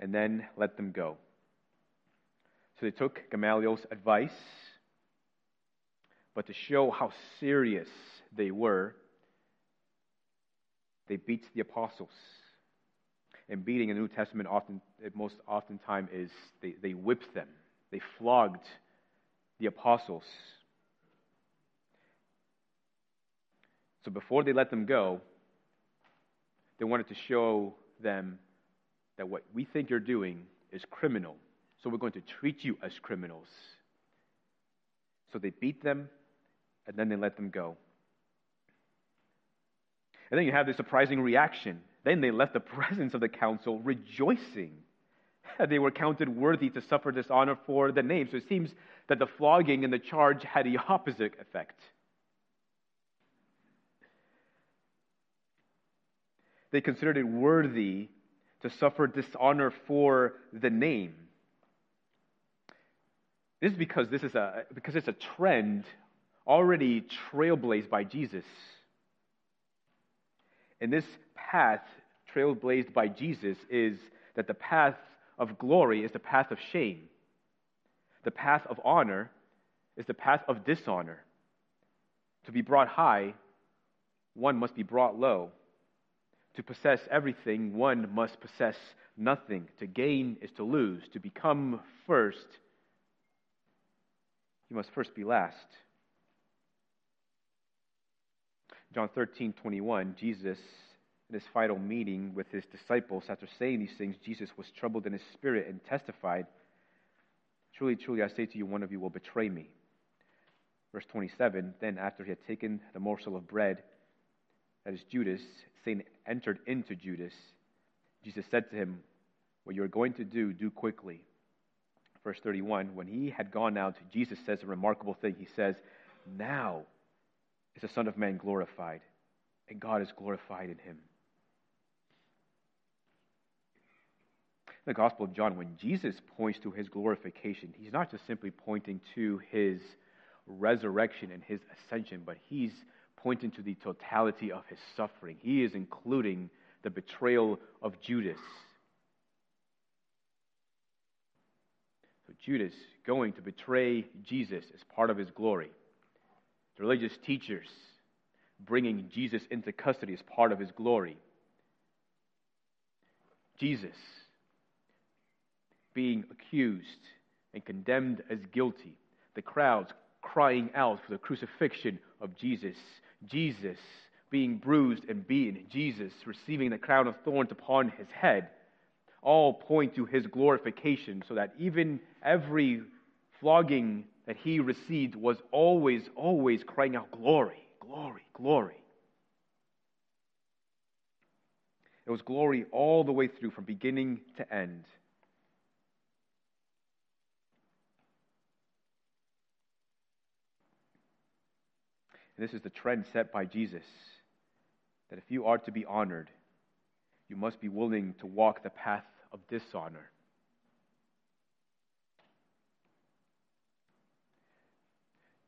[SPEAKER 1] and then let them go. So they took Gamaliel's advice, but to show how serious they were, they beat the apostles and beating in the New Testament often, most often time is they, they whipped them. They flogged the apostles. So before they let them go, they wanted to show them that what we think you're doing is criminal. So we're going to treat you as criminals. So they beat them, and then they let them go. And then you have the surprising reaction then they left the <laughs> presence of the council rejoicing. They were counted worthy to suffer dishonor for the name. So it seems that the flogging and the charge had the opposite effect. They considered it worthy to suffer dishonor for the name. This is because this is a because it's a trend already trailblazed by Jesus. And this path trailblazed by Jesus is that the path of glory is the path of shame. The path of honor is the path of dishonor. To be brought high, one must be brought low. To possess everything, one must possess nothing. To gain is to lose. To become first, you must first be last. John 13, 21, Jesus, in his final meeting with his disciples, after saying these things, Jesus was troubled in his spirit and testified, Truly, truly, I say to you, one of you will betray me. Verse 27, then after he had taken the morsel of bread, that is Judas, Satan entered into Judas. Jesus said to him, What you are going to do, do quickly. Verse 31, when he had gone out, Jesus says a remarkable thing. He says, Now is the Son of Man glorified, and God is glorified in him. The Gospel of John, when Jesus points to his glorification, he's not just simply pointing to his resurrection and his ascension, but he's pointing to the totality of his suffering. He is including the betrayal of Judas. So Judas going to betray Jesus is part of his glory. The religious teachers bringing Jesus into custody is part of his glory. Jesus being accused and condemned as guilty. The crowds crying out for the crucifixion of Jesus. Jesus being bruised and beaten. Jesus receiving the crown of thorns upon his head. All point to his glorification, so that even every flogging that he received was always, always crying out, Glory, glory, glory. It was glory all the way through, from beginning to end. And this is the trend set by Jesus that if you are to be honored, you must be willing to walk the path of dishonor.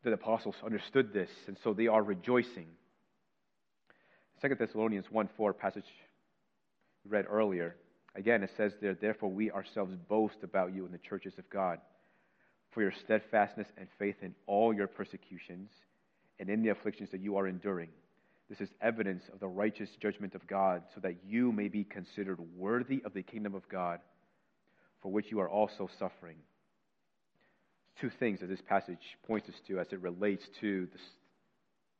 [SPEAKER 1] The apostles understood this, and so they are rejoicing. 2 Thessalonians 1 4 passage read earlier. Again, it says there, Therefore, we ourselves boast about you in the churches of God for your steadfastness and faith in all your persecutions and in the afflictions that you are enduring. This is evidence of the righteous judgment of God, so that you may be considered worthy of the kingdom of God, for which you are also suffering. Two things that this passage points us to as it relates to this,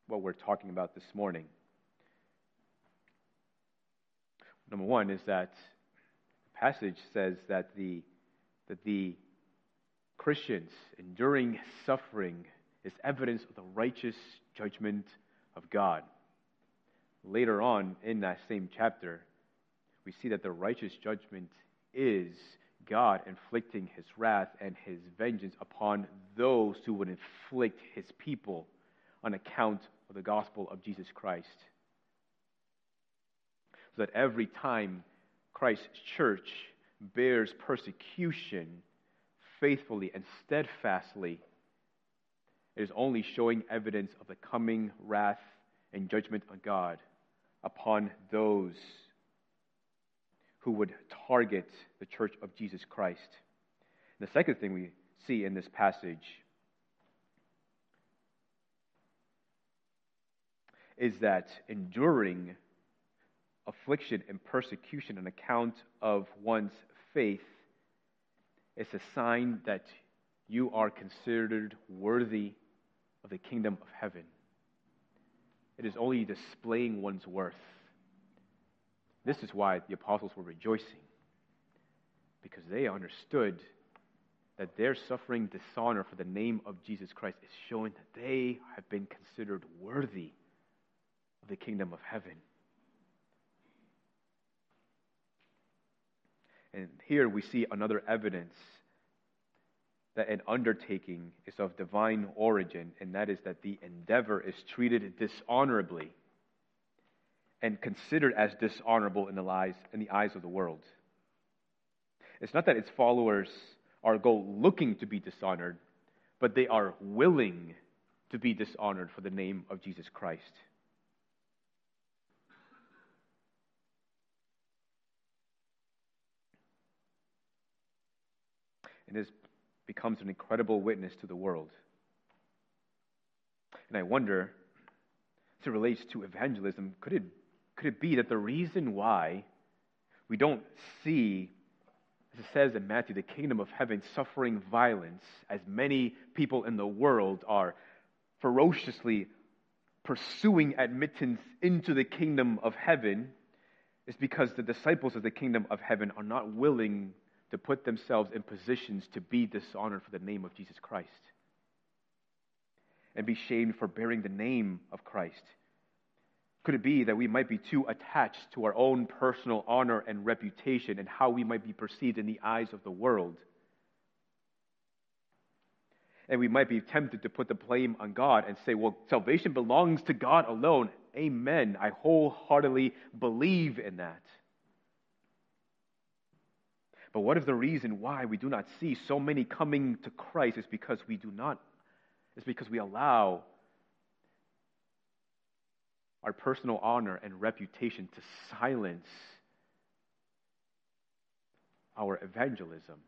[SPEAKER 1] what we're talking about this morning. Number one is that the passage says that the, that the Christians enduring suffering is evidence of the righteous judgment of God. Later on in that same chapter, we see that the righteous judgment is God inflicting his wrath and his vengeance upon those who would inflict his people on account of the gospel of Jesus Christ. So that every time Christ's church bears persecution faithfully and steadfastly, it is only showing evidence of the coming wrath and judgment of God upon those who would target the church of Jesus Christ. The second thing we see in this passage is that enduring affliction and persecution on account of one's faith is a sign that you are considered worthy of the kingdom of heaven. It is only displaying one's worth. This is why the apostles were rejoicing, because they understood that their suffering dishonor for the name of Jesus Christ is showing that they have been considered worthy of the kingdom of heaven. And here we see another evidence that an undertaking is of divine origin, and that is that the endeavor is treated dishonorably and considered as dishonorable in the, lies, in the eyes of the world. It's not that its followers are go looking to be dishonored, but they are willing to be dishonored for the name of Jesus Christ. And this becomes an incredible witness to the world. And I wonder, as it relates to evangelism, could it, could it be that the reason why we don't see, as it says in Matthew, the kingdom of heaven suffering violence, as many people in the world are ferociously pursuing admittance into the kingdom of heaven, is because the disciples of the kingdom of heaven are not willing to put themselves in positions to be dishonored for the name of Jesus Christ and be shamed for bearing the name of Christ? Could it be that we might be too attached to our own personal honor and reputation and how we might be perceived in the eyes of the world? And we might be tempted to put the blame on God and say, well, salvation belongs to God alone. Amen. I wholeheartedly believe in that. But what if the reason why we do not see so many coming to Christ is because we do not, is because we allow our personal honor and reputation to silence our evangelism?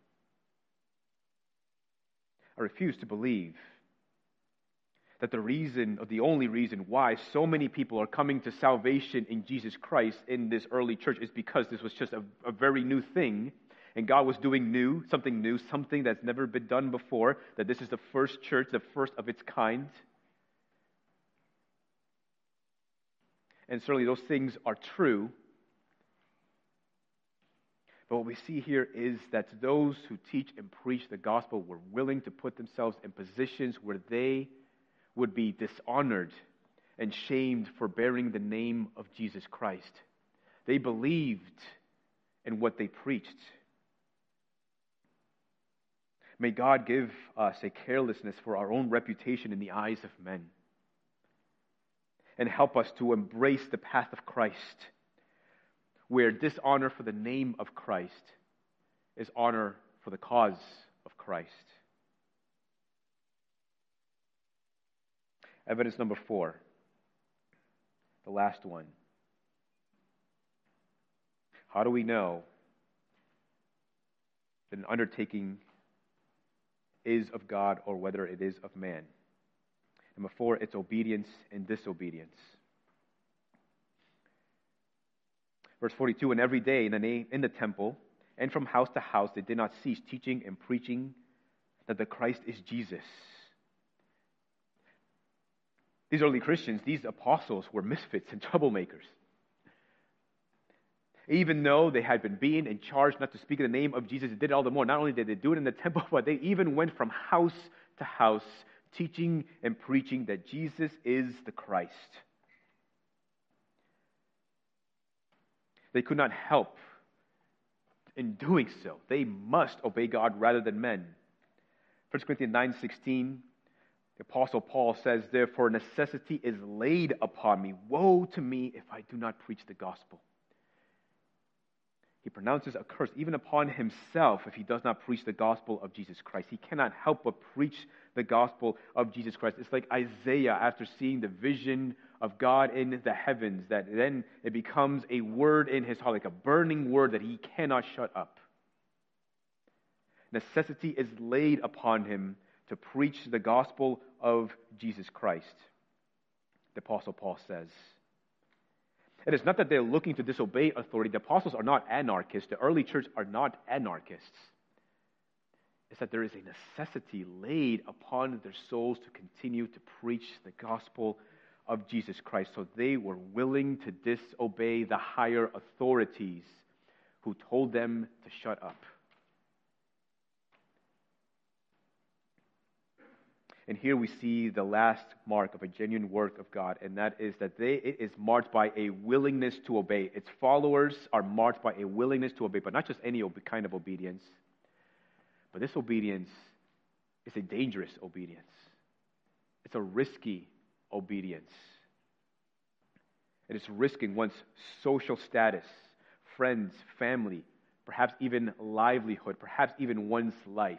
[SPEAKER 1] I refuse to believe that the reason, or the only reason why so many people are coming to salvation in Jesus Christ in this early church is because this was just a, a very new thing. And God was doing new, something new, something that's never been done before, that this is the first church, the first of its kind. And certainly those things are true. But what we see here is that those who teach and preach the gospel were willing to put themselves in positions where they would be dishonored and shamed for bearing the name of Jesus Christ. They believed in what they preached. May God give us a carelessness for our own reputation in the eyes of men and help us to embrace the path of Christ, where dishonor for the name of Christ is honor for the cause of Christ. Evidence number four, the last one. How do we know that an undertaking is of God or whether it is of man? Number four, it's obedience and disobedience. Verse 42 And every day in the, name, in the temple and from house to house, they did not cease teaching and preaching that the Christ is Jesus. These early Christians, these apostles, were misfits and troublemakers. Even though they had been being and charged not to speak in the name of Jesus, they did it all the more. Not only did they do it in the temple, <laughs> but they even went from house to house teaching and preaching that Jesus is the Christ. They could not help in doing so. They must obey God rather than men. 1 Corinthians 9:16 the apostle Paul says therefore necessity is laid upon me woe to me if I do not preach the gospel. He pronounces a curse even upon himself if he does not preach the gospel of Jesus Christ. He cannot help but preach the gospel of Jesus Christ. It's like Isaiah after seeing the vision of God in the heavens, that then it becomes a word in his heart, like a burning word that he cannot shut up. Necessity is laid upon him to preach the gospel of Jesus Christ, the Apostle Paul says. It is not that they're looking to disobey authority. The apostles are not anarchists. The early church are not anarchists. It's that there is a necessity laid upon their souls to continue to preach the gospel of Jesus Christ. So they were willing to disobey the higher authorities who told them to shut up. And here we see the last mark of a genuine work of God, and that is that they, it is marked by a willingness to obey. Its followers are marked by a willingness to obey, but not just any kind of obedience. But this obedience is a dangerous obedience, it's a risky obedience. It is risking one's social status, friends, family, perhaps even livelihood, perhaps even one's life.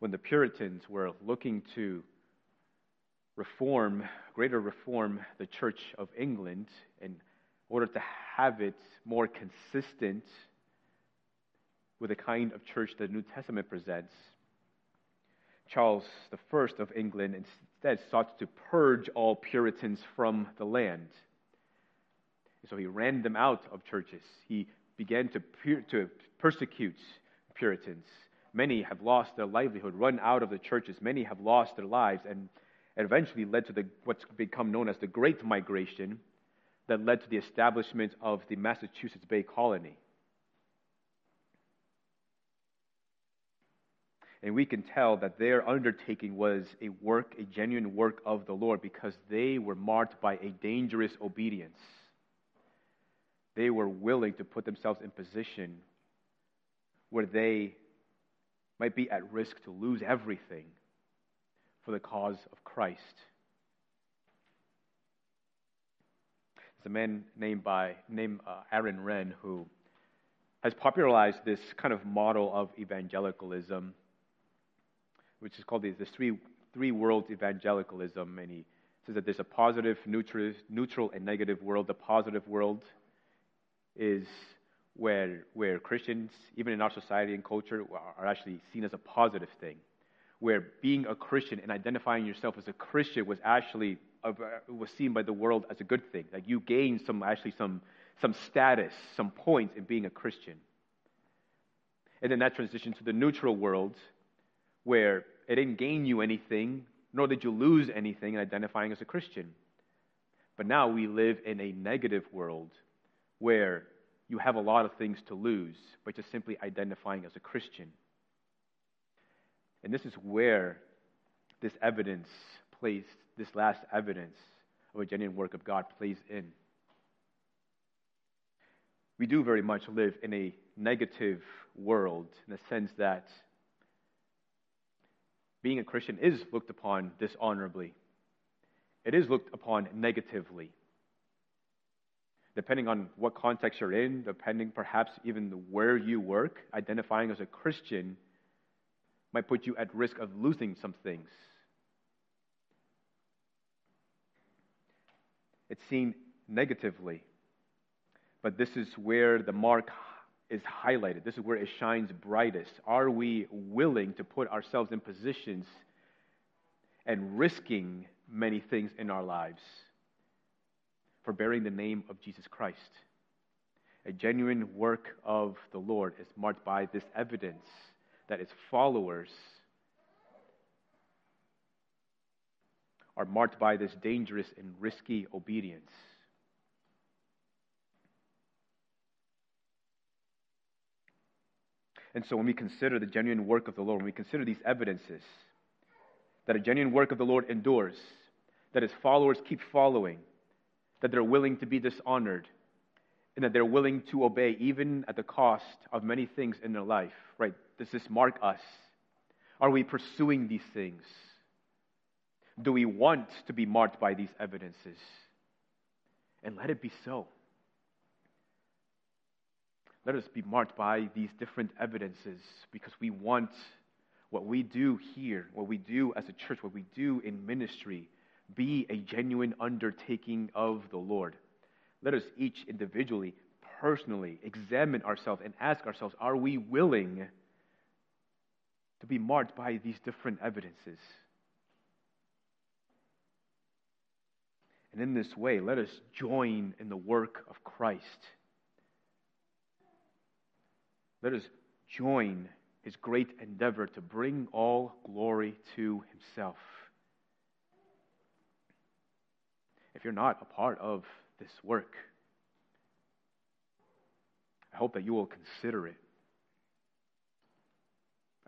[SPEAKER 1] When the Puritans were looking to reform, greater reform the Church of England in order to have it more consistent with the kind of church that the New Testament presents, Charles I of England instead sought to purge all Puritans from the land. So he ran them out of churches. He began to, to persecute Puritans. Many have lost their livelihood, run out of the churches. Many have lost their lives, and eventually led to the, what's become known as the Great Migration that led to the establishment of the Massachusetts Bay Colony. And we can tell that their undertaking was a work, a genuine work of the Lord, because they were marked by a dangerous obedience. They were willing to put themselves in position where they might be at risk to lose everything for the cause of Christ. There's a man named by named uh, Aaron Renn who has popularized this kind of model of evangelicalism, which is called the, the three three worlds evangelicalism, and he says that there's a positive, neutral, neutral, and negative world. The positive world is where, where Christians, even in our society and culture, are actually seen as a positive thing. Where being a Christian and identifying yourself as a Christian was actually uh, was seen by the world as a good thing. Like you gained some actually some some status, some points in being a Christian. And then that transition to the neutral world, where it didn't gain you anything, nor did you lose anything in identifying as a Christian. But now we live in a negative world where you have a lot of things to lose by just simply identifying as a Christian. And this is where this evidence plays, this last evidence of a genuine work of God plays in. We do very much live in a negative world in the sense that being a Christian is looked upon dishonorably. It is looked upon negatively. Depending on what context you're in, depending perhaps even where you work, identifying as a Christian might put you at risk of losing some things. It's seen negatively. But this is where the mark is highlighted. This is where it shines brightest. Are we willing to put ourselves in positions and risking many things in our lives for bearing the name of Jesus Christ? A genuine work of the Lord is marked by this evidence that his followers are marked by this dangerous and risky obedience. And so when we consider the genuine work of the Lord, when we consider these evidences, that a genuine work of the Lord endures, that his followers keep following, that they're willing to be dishonored, and that they're willing to obey even at the cost of many things in their life, right? Does this mark us? Are we pursuing these things? Do we want to be marked by these evidences? And let it be so. Let us be marked by these different evidences because we want what we do here, what we do as a church, what we do in ministry, be a genuine undertaking of the Lord. Let us each individually, personally, examine ourselves and ask ourselves are we willing to be marked by these different evidences? And in this way, let us join in the work of Christ. Let us join his great endeavor to bring all glory to himself. If you're not a part of this work, I hope that you will consider it.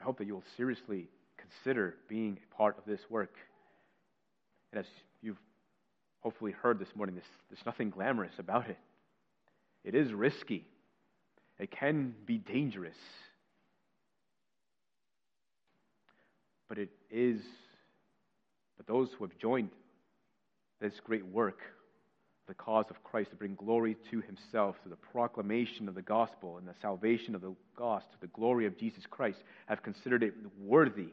[SPEAKER 1] I hope that you will seriously consider being a part of this work. And as you've hopefully heard this morning, there's, there's nothing glamorous about it. It is risky. It can be dangerous. But it is, but those who have joined this great work, the cause of Christ, to bring glory to himself, through the proclamation of the gospel and the salvation of the lost, to the glory of Jesus Christ, have considered it worthy.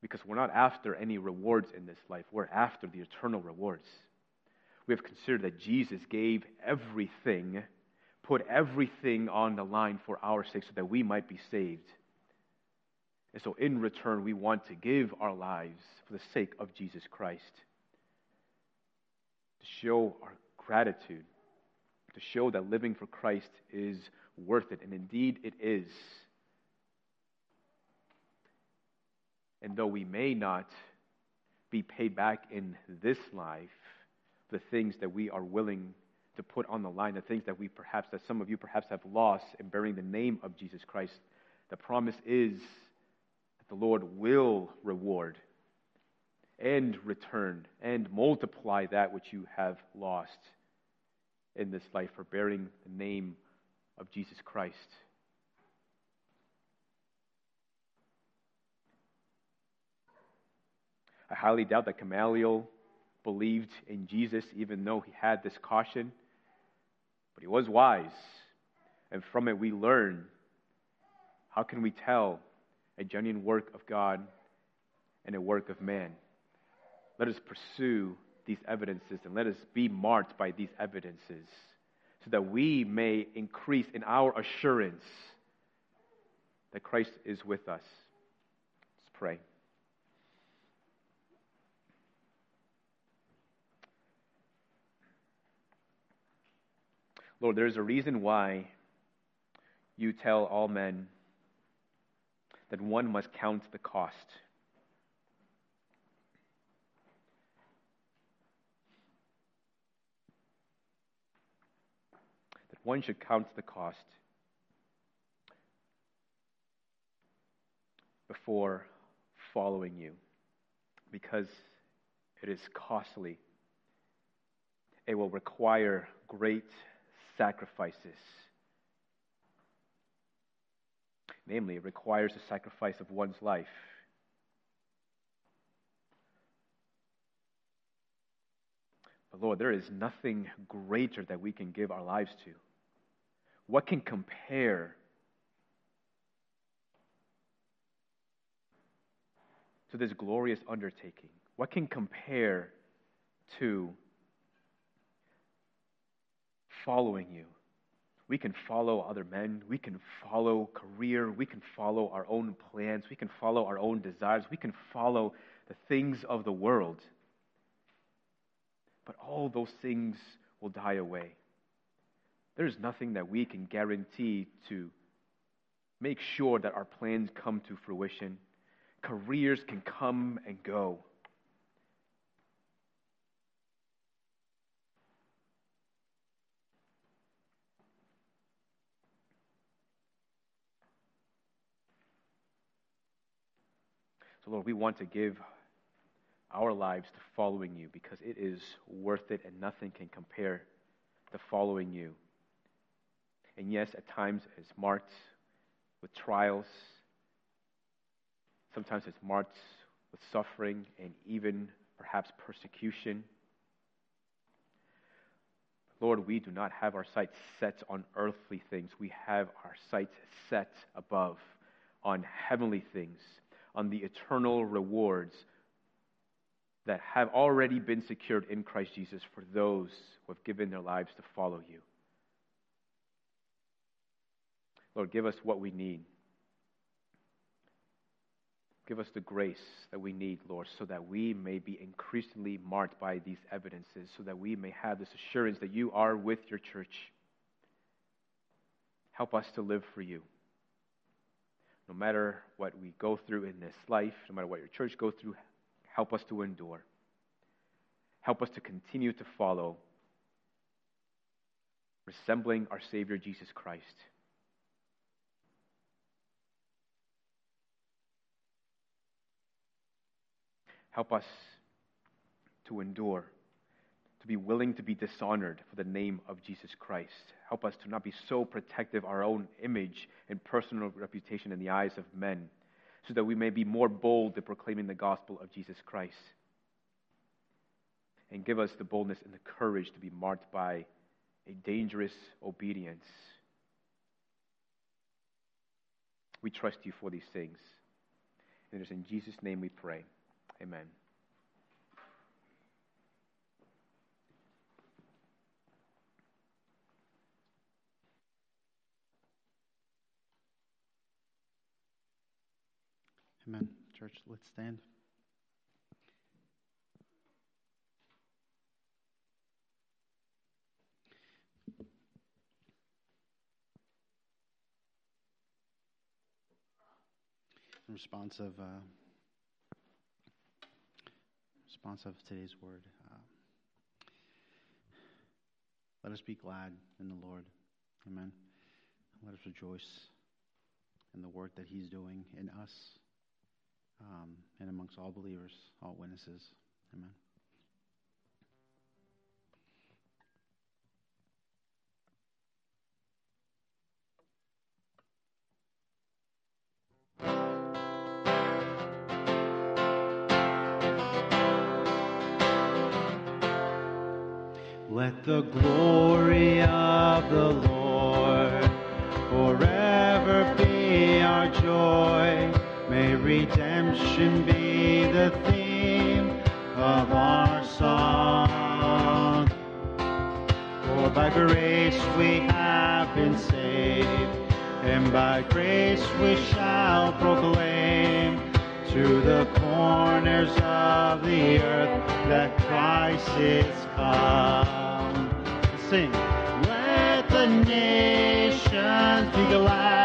[SPEAKER 1] Because we're not after any rewards in this life, we're after the eternal rewards. We have considered that Jesus gave everything put everything on the line for our sake so that we might be saved. And so, in return, we want to give our lives for the sake of Jesus Christ. To show our gratitude, to show that living for Christ is worth it. And indeed, it is. And though we may not be paid back in this life, the things that we are willing to put on the line the things that we perhaps, that some of you perhaps have lost in bearing the name of Jesus Christ. The promise is the Lord will reward and return and multiply that which you have lost in this life for bearing the name of Jesus Christ. I highly doubt that Gamaliel believed in Jesus, even though he had this caution. But he was wise. And from it, we learn how can we tell a genuine work of God and a work of man? Let us pursue these evidences and let us be marked by these evidences so that we may increase in our assurance that Christ is with us. Let's pray. Lord, there's a reason why you tell all men that one must count the cost. That one should count the cost before following you because it is costly. It will require great sacrifices. Namely, it requires the sacrifice of one's life. But Lord, there is nothing greater that we can give our lives to. What can compare to this glorious undertaking? What can compare to following you. We can follow other men. We can follow career. We can follow our own plans. We can follow our own desires. We can follow the things of the world. But all those things will die away. There's nothing that we can guarantee to make sure that our plans come to fruition. Careers can come and go. So, Lord, we want to give our lives to following you because it is worth it and nothing can compare to following you. And yes, at times it's marked with trials, sometimes it's marked with suffering and even perhaps persecution. Lord, we do not have our sights set on earthly things. We have our sights set above on heavenly things on the eternal rewards that have already been secured in Christ Jesus for those who have given their lives to follow you. Lord, give us what we need. Give us the grace that we need, Lord, so that we may be increasingly marked by these evidences, so that we may have this assurance that you are with your church. Help us to live for you no matter what we go through in this life, no matter what your church goes through, help us to endure. Help us to continue to follow, resembling our Savior Jesus Christ. Help us to endure to be willing to be dishonored for the name of Jesus Christ. Help us to not be so protective our own image and personal reputation in the eyes of men, so that we may be more bold in proclaiming the gospel of Jesus Christ. And give us the boldness and the courage to be marked by a dangerous obedience. We trust you for these things. And it is in Jesus' name we pray. Amen.
[SPEAKER 2] Amen. Church, let's stand. In response of uh, response of today's word, uh, let us be glad in the Lord. Amen. Let us rejoice in the work that He's doing in us um, and amongst all believers, all witnesses. Amen. Let the glory of the Lord forever be our joy. May redemption be the theme of our song. For by grace we have been saved, and by grace we shall proclaim to the corners of the earth that Christ is come. Sing. Let the nations be glad.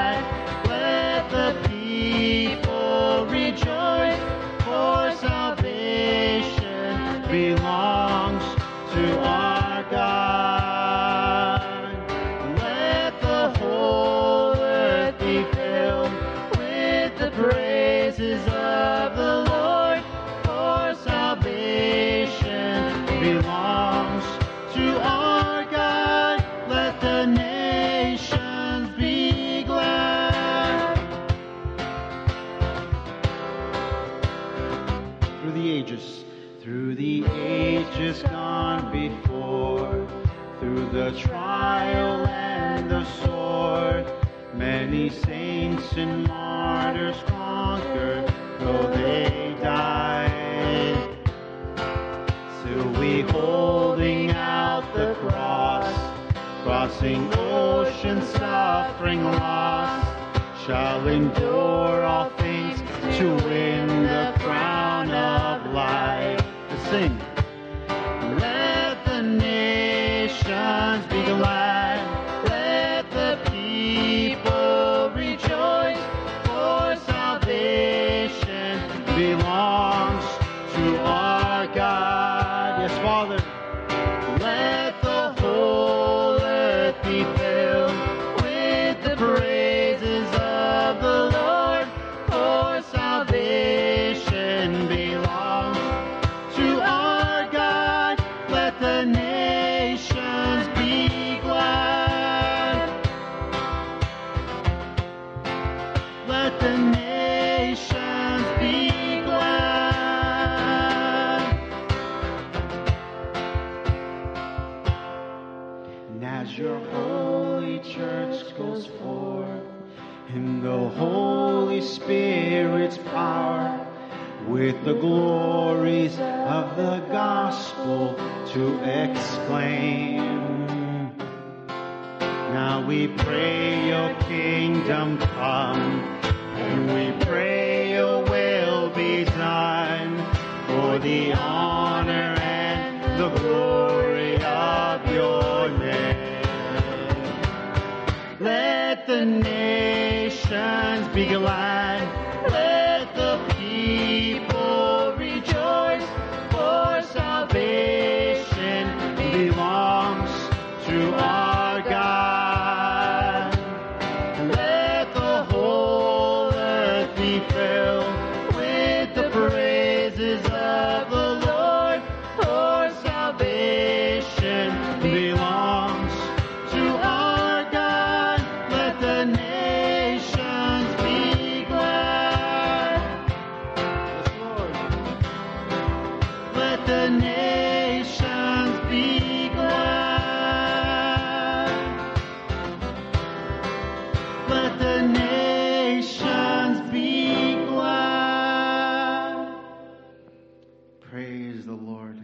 [SPEAKER 2] Lord.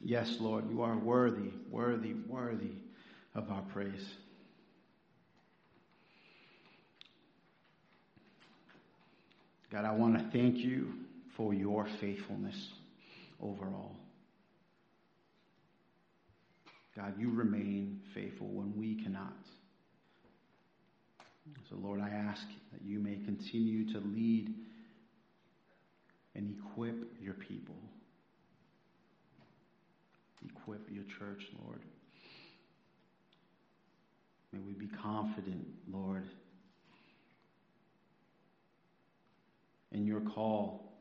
[SPEAKER 2] Yes, Lord, you are worthy, worthy, worthy of our praise. God, I want to thank you for your faithfulness overall. God, you remain faithful when we cannot. So, Lord, I ask that you may continue to lead and equip your people. Equip your church, Lord. May we be confident, Lord, in your call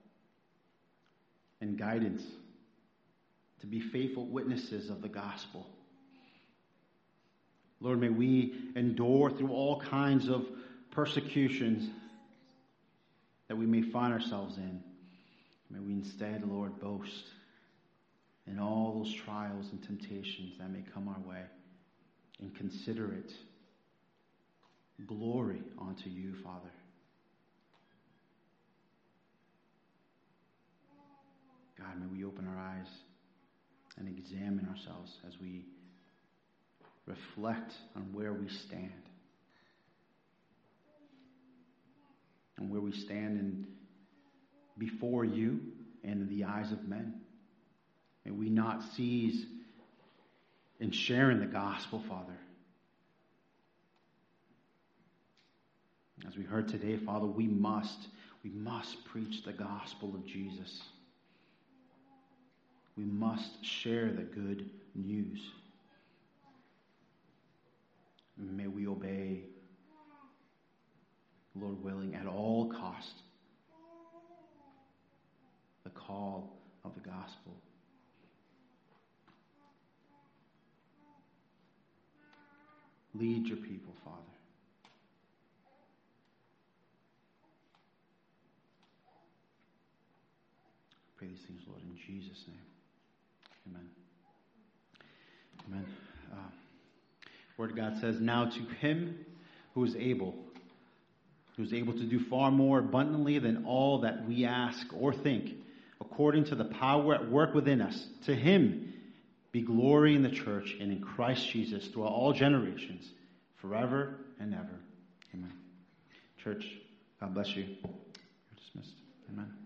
[SPEAKER 2] and guidance to be faithful witnesses of the gospel. Lord, may we endure through all kinds of persecutions that we may find ourselves in. May we instead, Lord, boast in all those trials and temptations that may come our way and consider it glory unto you, Father. God, may we open our eyes and examine ourselves as we reflect on where we stand. And where we stand in, before you and in the eyes of men. May we not cease in sharing the gospel, Father. As we heard today, Father, we must, we must preach the gospel of Jesus. We must share the good news. May we obey, Lord willing, at all cost, the call of the gospel. Lead your people, Father. Pray these things, Lord, in Jesus' name. Amen. Amen. Uh, Word of God says, Now to him who is able, who is able to do far more abundantly than all that we ask or think, according to the power at work within us, to him be glory in the church and in Christ Jesus throughout all generations, forever and ever. Amen. Church, God bless you. You're dismissed. Amen.